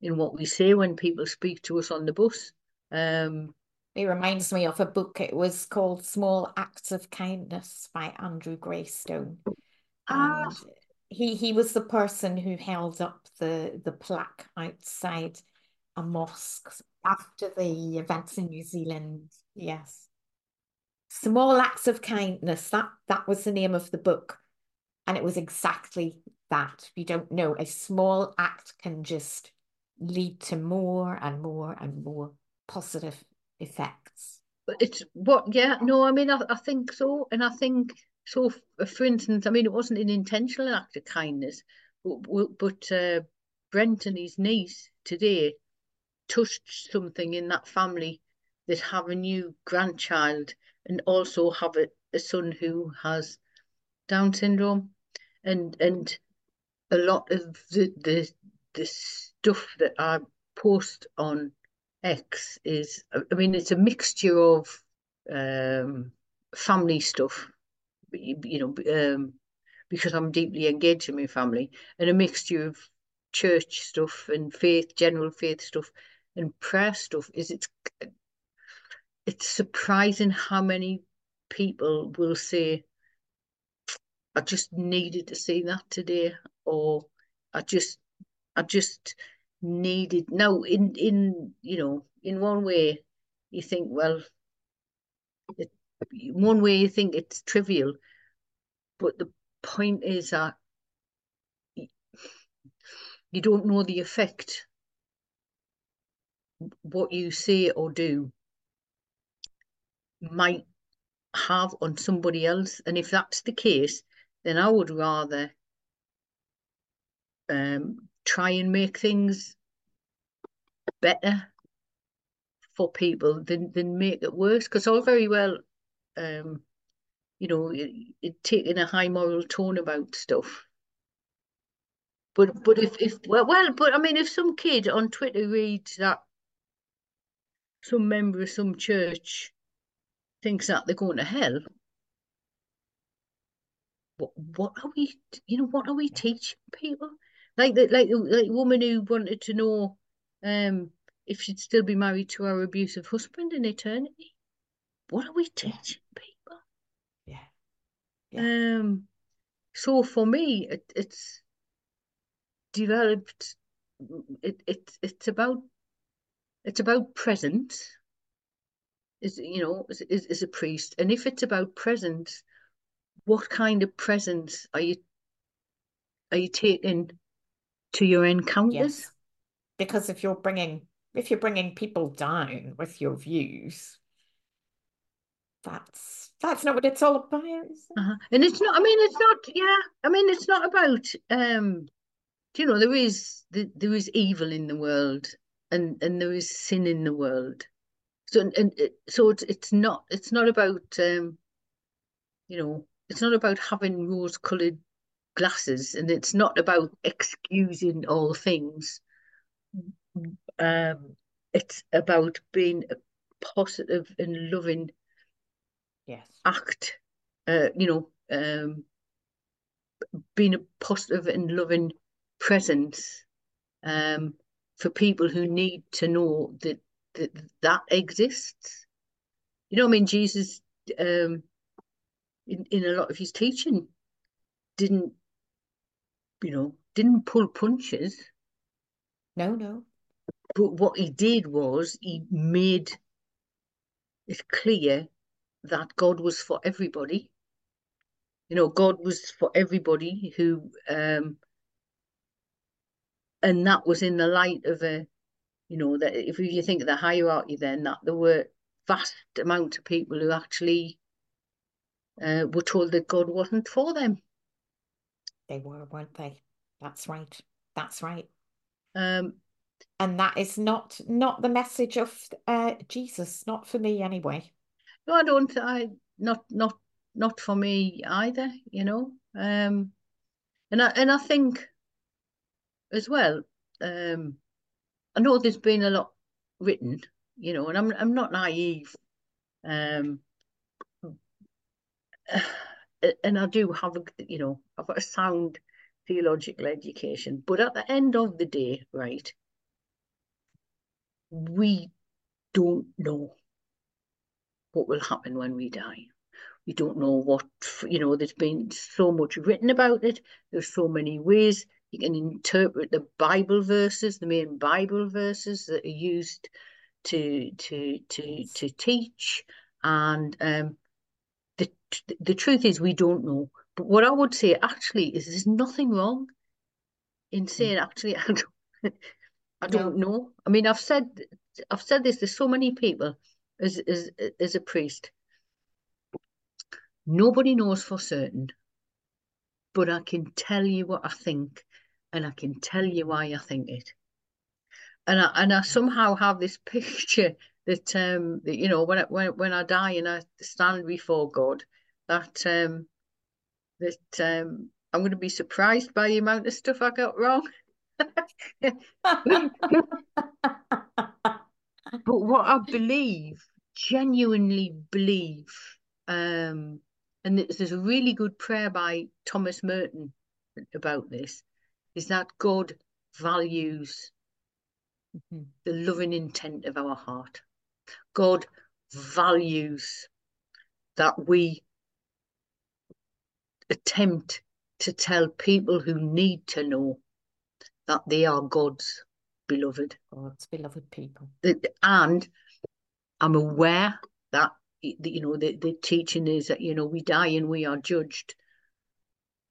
Speaker 2: in what we say when people speak to us on the bus. Um,
Speaker 1: it reminds me of a book. It was called Small Acts of Kindness by Andrew Graystone. Ah. And he he was the person who held up the the plaque outside a mosque after the events in New Zealand. Yes. Small Acts of Kindness. That that was the name of the book. And it was exactly that. You don't know, a small act can just lead to more and more and more positive effects.
Speaker 2: But it's what, yeah, no, I mean, I, I think so. And I think so, for instance, I mean, it wasn't an intentional act of kindness, but, but uh, Brent and his niece today touched something in that family that have a new grandchild and also have a, a son who has Down syndrome, and and a lot of the the the stuff that I post on X is, I mean, it's a mixture of um, family stuff, you, know, um, because I'm deeply engaged in my family, and a mixture of church stuff and faith, general faith stuff, and prayer stuff. Is it's it's surprising how many people will say, "I just needed to see that today," or "I just, I just needed." Now, in in you know, in one way, you think, well, it, one way you think it's trivial, but the point is that you don't know the effect what you say or do might have on somebody else. And if that's the case, then I would rather um, try and make things better for people than, than make it worse. Because all very well, um, you know, taking a high moral tone about stuff. But but if if well well but I mean if some kid on Twitter reads that some member of some church thinks that they're going to hell, what what are we you know what are we teaching people? Like the like the, like woman who wanted to know um if she'd still be married to her abusive husband in eternity. What are we teaching people?
Speaker 1: Yeah. yeah.
Speaker 2: Um so for me it, it's developed it, it it's about it's about presence is you know is, is, is a priest and if it's about presence what kind of presence are you are you taking to your encounters
Speaker 1: yes. because if you're bringing if you're bringing people down with your views that's that's not what it's all about
Speaker 2: uh-huh. and it's not i mean it's not yeah i mean it's not about um you know there is there is evil in the world and and there is sin in the world so and, so it's it's not it's not about um you know it's not about having rose colored glasses and it's not about excusing all things. Um it's about being a positive and loving
Speaker 1: yes.
Speaker 2: act uh you know um being a positive and loving presence um for people who need to know that that, that exists. You know, I mean, Jesus, um, in, in a lot of his teaching, didn't, you know, didn't pull punches.
Speaker 1: No, no.
Speaker 2: But what he did was he made it clear that God was for everybody. You know, God was for everybody who, um, and that was in the light of a you know that if you think of the hierarchy then that there were vast amount of people who actually uh, were told that God wasn't for them.
Speaker 1: They were, weren't they? That's right. That's right.
Speaker 2: Um,
Speaker 1: and that is not not the message of uh, Jesus, not for me anyway.
Speaker 2: No, I don't. I not not not for me either. You know, um, and I and I think as well. Um, I know there's been a lot written, you know, and I'm I'm not naive, um, and I do have a, you know, I've got a sound theological education, but at the end of the day, right, we don't know what will happen when we die. We don't know what, you know, there's been so much written about it. There's so many ways you can interpret the Bible verses, the main Bible verses that are used to to to to teach. And um, the the truth is, we don't know. But what I would say actually is, there's nothing wrong in saying actually I don't I don't no. know. I mean, I've said I've said this to so many people as as as a priest. Nobody knows for certain, but I can tell you what I think and I can tell you why I think it. And I and I somehow have this picture that um that, you know when I, when when I die and I stand before God that um that um I'm going to be surprised by the amount of stuff I got wrong. but what I believe, genuinely believe, um, and there's a really good prayer by Thomas Merton about this, is that God values mm-hmm. the loving intent of our heart. God values that we attempt to tell people who need to know that they are God's beloved.
Speaker 1: God's beloved people.
Speaker 2: And I'm aware that, you know, the, the teaching is that, you know, we die and we are judged,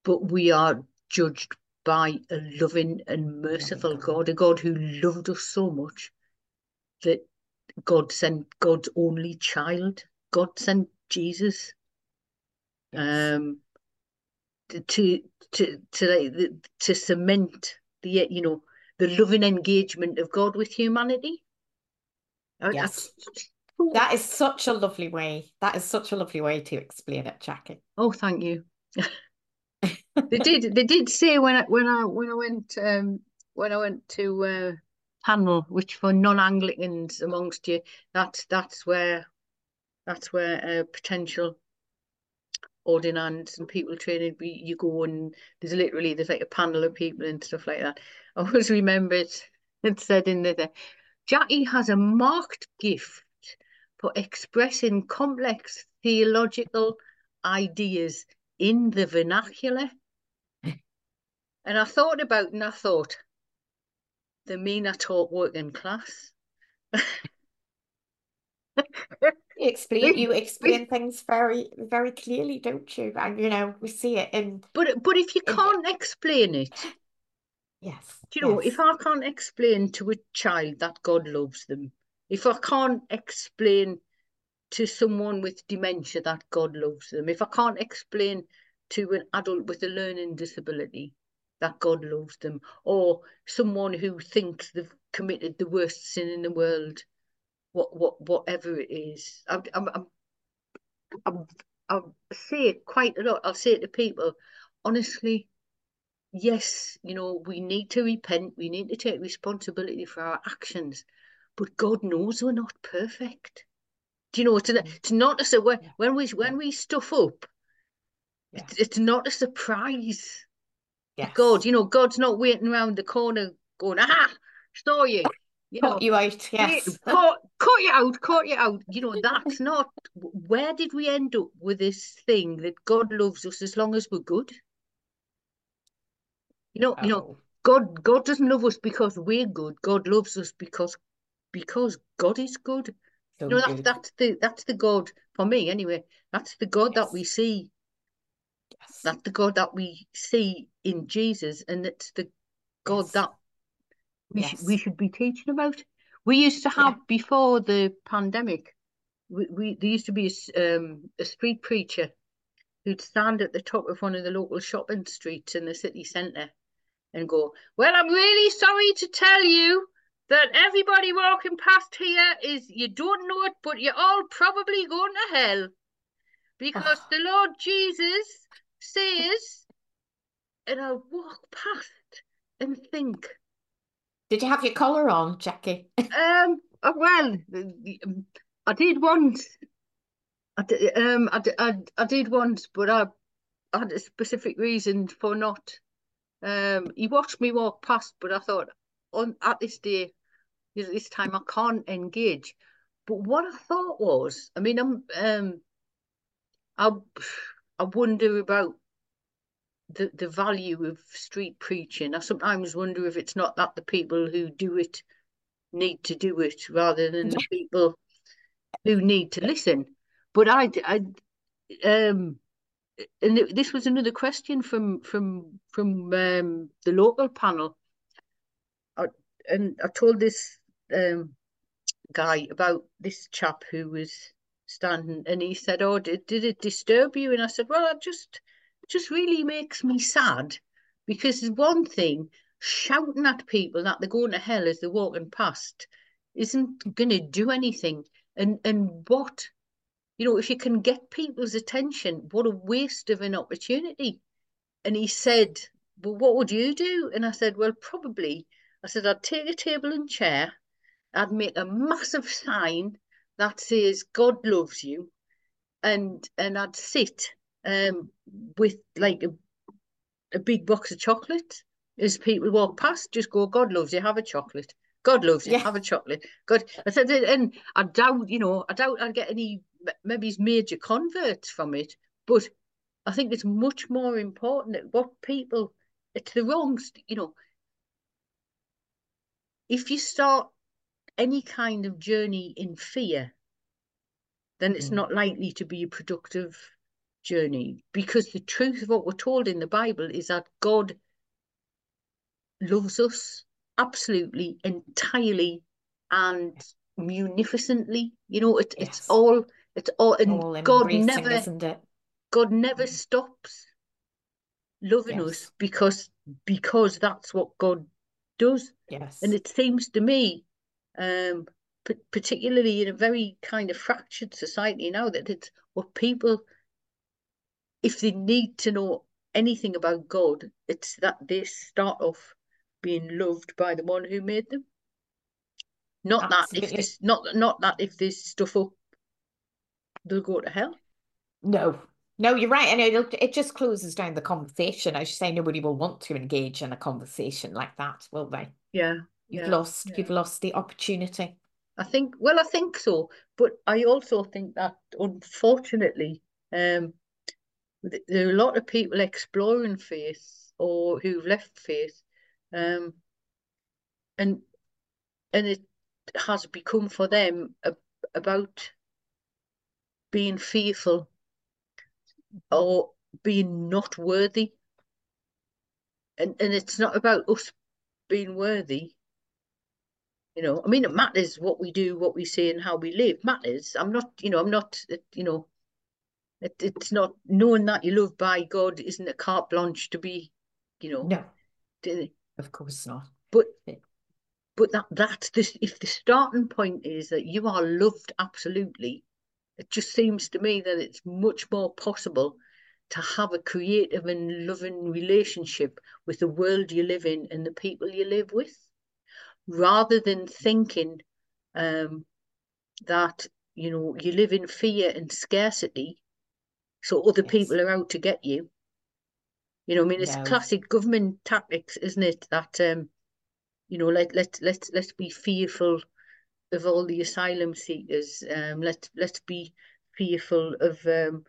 Speaker 2: but we are judged by a loving and merciful God, a God who loved us so much that God sent God's only child. God sent Jesus. Yes. Um, to to to to cement the you know the loving engagement of God with humanity.
Speaker 1: Yes. that is such a lovely way. That is such a lovely way to explain it, Jacqui.
Speaker 2: Oh, thank you. they did. They did say when I when I when I went um when I went to uh, panel, which for non-Anglicans amongst you, that's that's where that's where uh, potential ordinands and people training you go and there's literally there's like a panel of people and stuff like that i always remember it it said in there Jacqui has a marked gift for expressing complex theological ideas in the vernacular. And i thought about and i thought the mean i taught working class.
Speaker 1: You explain you explain things very very clearly don't you? And you know we see it in
Speaker 2: but but if you can't in, explain it
Speaker 1: yes
Speaker 2: you know
Speaker 1: yes.
Speaker 2: if i can't explain to a child that god loves them if i can't explain to someone with dementia that god loves them if i can't explain to an adult with a learning disability that god loves them or someone who thinks they've committed the worst sin in the world what what whatever it is. I'm, I'm, I'm, I'm, I'll say it quite a lot. I'll say it to people, honestly. Yes, you know we need to repent. We need to take responsibility for our actions, but God knows we're not perfect. Do you know? It's, mm. it's not a when when we when we stuff up. It's, it's not a surprise. Yes. God, you know, God's not waiting around the corner going, ah, saw you
Speaker 1: you cut know, you out, yes.
Speaker 2: cut, cut you out, cut you out. You know, that's not where did we end up with this thing that God loves us as long as we're good? You know, oh. you know. God God doesn't love us because we're good. God loves us because because God is good. Know, that's that's the that's the God for me anyway. That's the God yes. that we see. Yes. That's the God that we see in Jesus, and it's the God yes. that we, yes. sh- we should be teaching about. We used to have yeah. before the pandemic. We, we there used to be a, um, a street preacher who'd stand at the top of one of the local shopping streets in the city centre and go, "Well, I'm really sorry to tell you that everybody walking past here is you don't know it, but you're all probably going to hell because oh. the Lord Jesus says." And I walk past and think,
Speaker 1: did you have your collar on, Jacqui?
Speaker 2: um. Uh, well, I did once. I did, um. I, I, I did once, but I, I had a specific reason for not. Um. He watched me walk past, but I thought, on at this day, this time I can't engage. But what I thought was, I mean, I'm um. I I wonder about the, the value of street preaching. I sometimes wonder if it's not that the people who do it need to do it rather than the people who need to listen. But I, I um, and this was another question from from from um, the local panel. And I told this um, guy about this chap who was standing, and he said, "Oh, did, did it disturb you?" And I said, "Well, I just just really makes me sad because one thing shouting at people that they're going to hell as they're walking past isn't going to do anything. And and what, you know, if you can get people's attention, what a waste of an opportunity. And he said, Well, what would you do? And I said, Well, probably. I said, I'd take a table and chair, I'd make a massive sign that says God loves you, and and I'd sit um with like a, a big box of chocolate as people walk past, just go, God loves you, have a chocolate. God loves you,
Speaker 1: Yeah.
Speaker 2: have a chocolate. God, I said, and I doubt, you know, I doubt I'd get any maybe major converts from it, but I think it's much more important that what people, it's the wrong, you know, if you start any kind of journey in fear, then it's
Speaker 1: Mm.
Speaker 2: not likely to be a productive journey because the truth of what we're told in the Bible is that God loves us absolutely, entirely, and munificently. You know, it, it's all, it's all, and
Speaker 1: All
Speaker 2: God never,
Speaker 1: isn't it?
Speaker 2: God never
Speaker 1: Mhm.
Speaker 2: stops loving us because because that's what God does.
Speaker 1: Yes.
Speaker 2: And it seems to me, um, p- particularly in a very kind of fractured society now, that it's what people, if they need to know anything about God, it's that they start off being loved by the one who made them. Not that if this, not not that if this stuff up, they'll go to hell.
Speaker 1: No, no, you're right. And it it just closes down the conversation. As you say, nobody will want to engage in a conversation like that, will they?
Speaker 2: Yeah,
Speaker 1: You've
Speaker 2: yeah,
Speaker 1: lost,
Speaker 2: yeah.
Speaker 1: you've lost the opportunity.
Speaker 2: I think, well, I think so, but I also think that unfortunately, um, there are a lot of people exploring faith or who've left faith, um, and and it has become for them a, about being fearful or being not worthy, and and it's not about us being worthy. You know, I mean, it matters what we do, what we say, and how we live matters. I'm not, you know, I'm not, uh, you know, it, it's not knowing that you're loved by God isn't a carte blanche to be, you know,
Speaker 1: No,
Speaker 2: to-
Speaker 1: of course not.
Speaker 2: but
Speaker 1: Yeah.
Speaker 2: but that that's this if the starting point is that you are loved absolutely, it just seems to me that it's much more possible to have a creative and loving relationship with the world you live in and the people you live with, rather than thinking um, that you know you live in fear and scarcity, so other
Speaker 1: Yes.
Speaker 2: people are out to get you. You know, I mean, it's
Speaker 1: No.
Speaker 2: classic government tactics, isn't it? That um, you know, let let let let's be fearful of all the asylum seekers. Um, let let's be fearful of um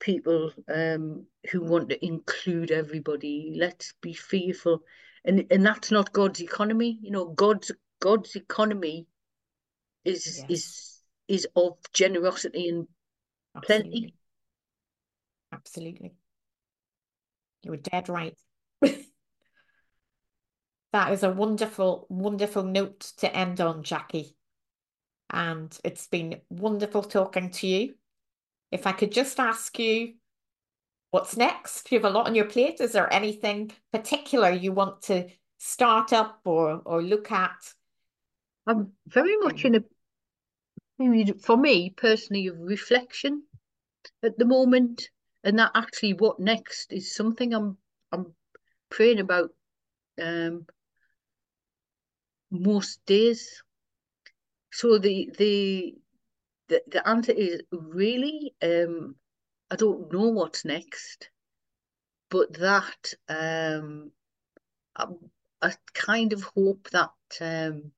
Speaker 2: people um who want to include everybody. Let's be fearful, and and that's not God's economy. You know, God's God's economy is
Speaker 1: Yes.
Speaker 2: is is of generosity and plenty.
Speaker 1: Absolutely. Absolutely. You were dead right. That is a wonderful, wonderful note to end on, Jacqui. And it's been wonderful talking to you. If I could just ask you, what's next? You have a lot on your plate. Is there anything particular you want to start up or or look at?
Speaker 2: I'm very much in a for me personally, of reflection at the moment, and that actually what next is something I'm I'm praying about um most days. So the the the, the answer is really um I don't know what's next, but that um I, I kind of hope that um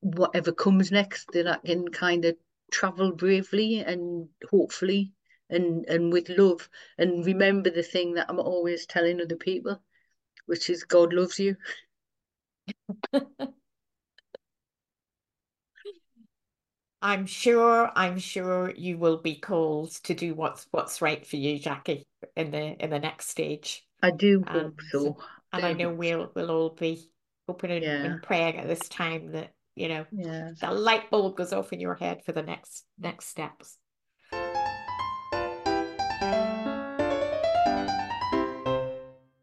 Speaker 2: whatever comes next that I can kind of travel bravely and hopefully and and with love and remember the thing that I'm always telling other people, which is God loves you.
Speaker 1: I'm sure, I'm sure you will be called to do what's what's right for you, Jacqui, in the in the next stage.
Speaker 2: I do
Speaker 1: And
Speaker 2: hope so.
Speaker 1: and I know we'll we'll all be hoping and,
Speaker 2: Yeah,
Speaker 1: and praying at this time that, you know,
Speaker 2: yeah.
Speaker 1: the light bulb goes off in your head for the next next steps.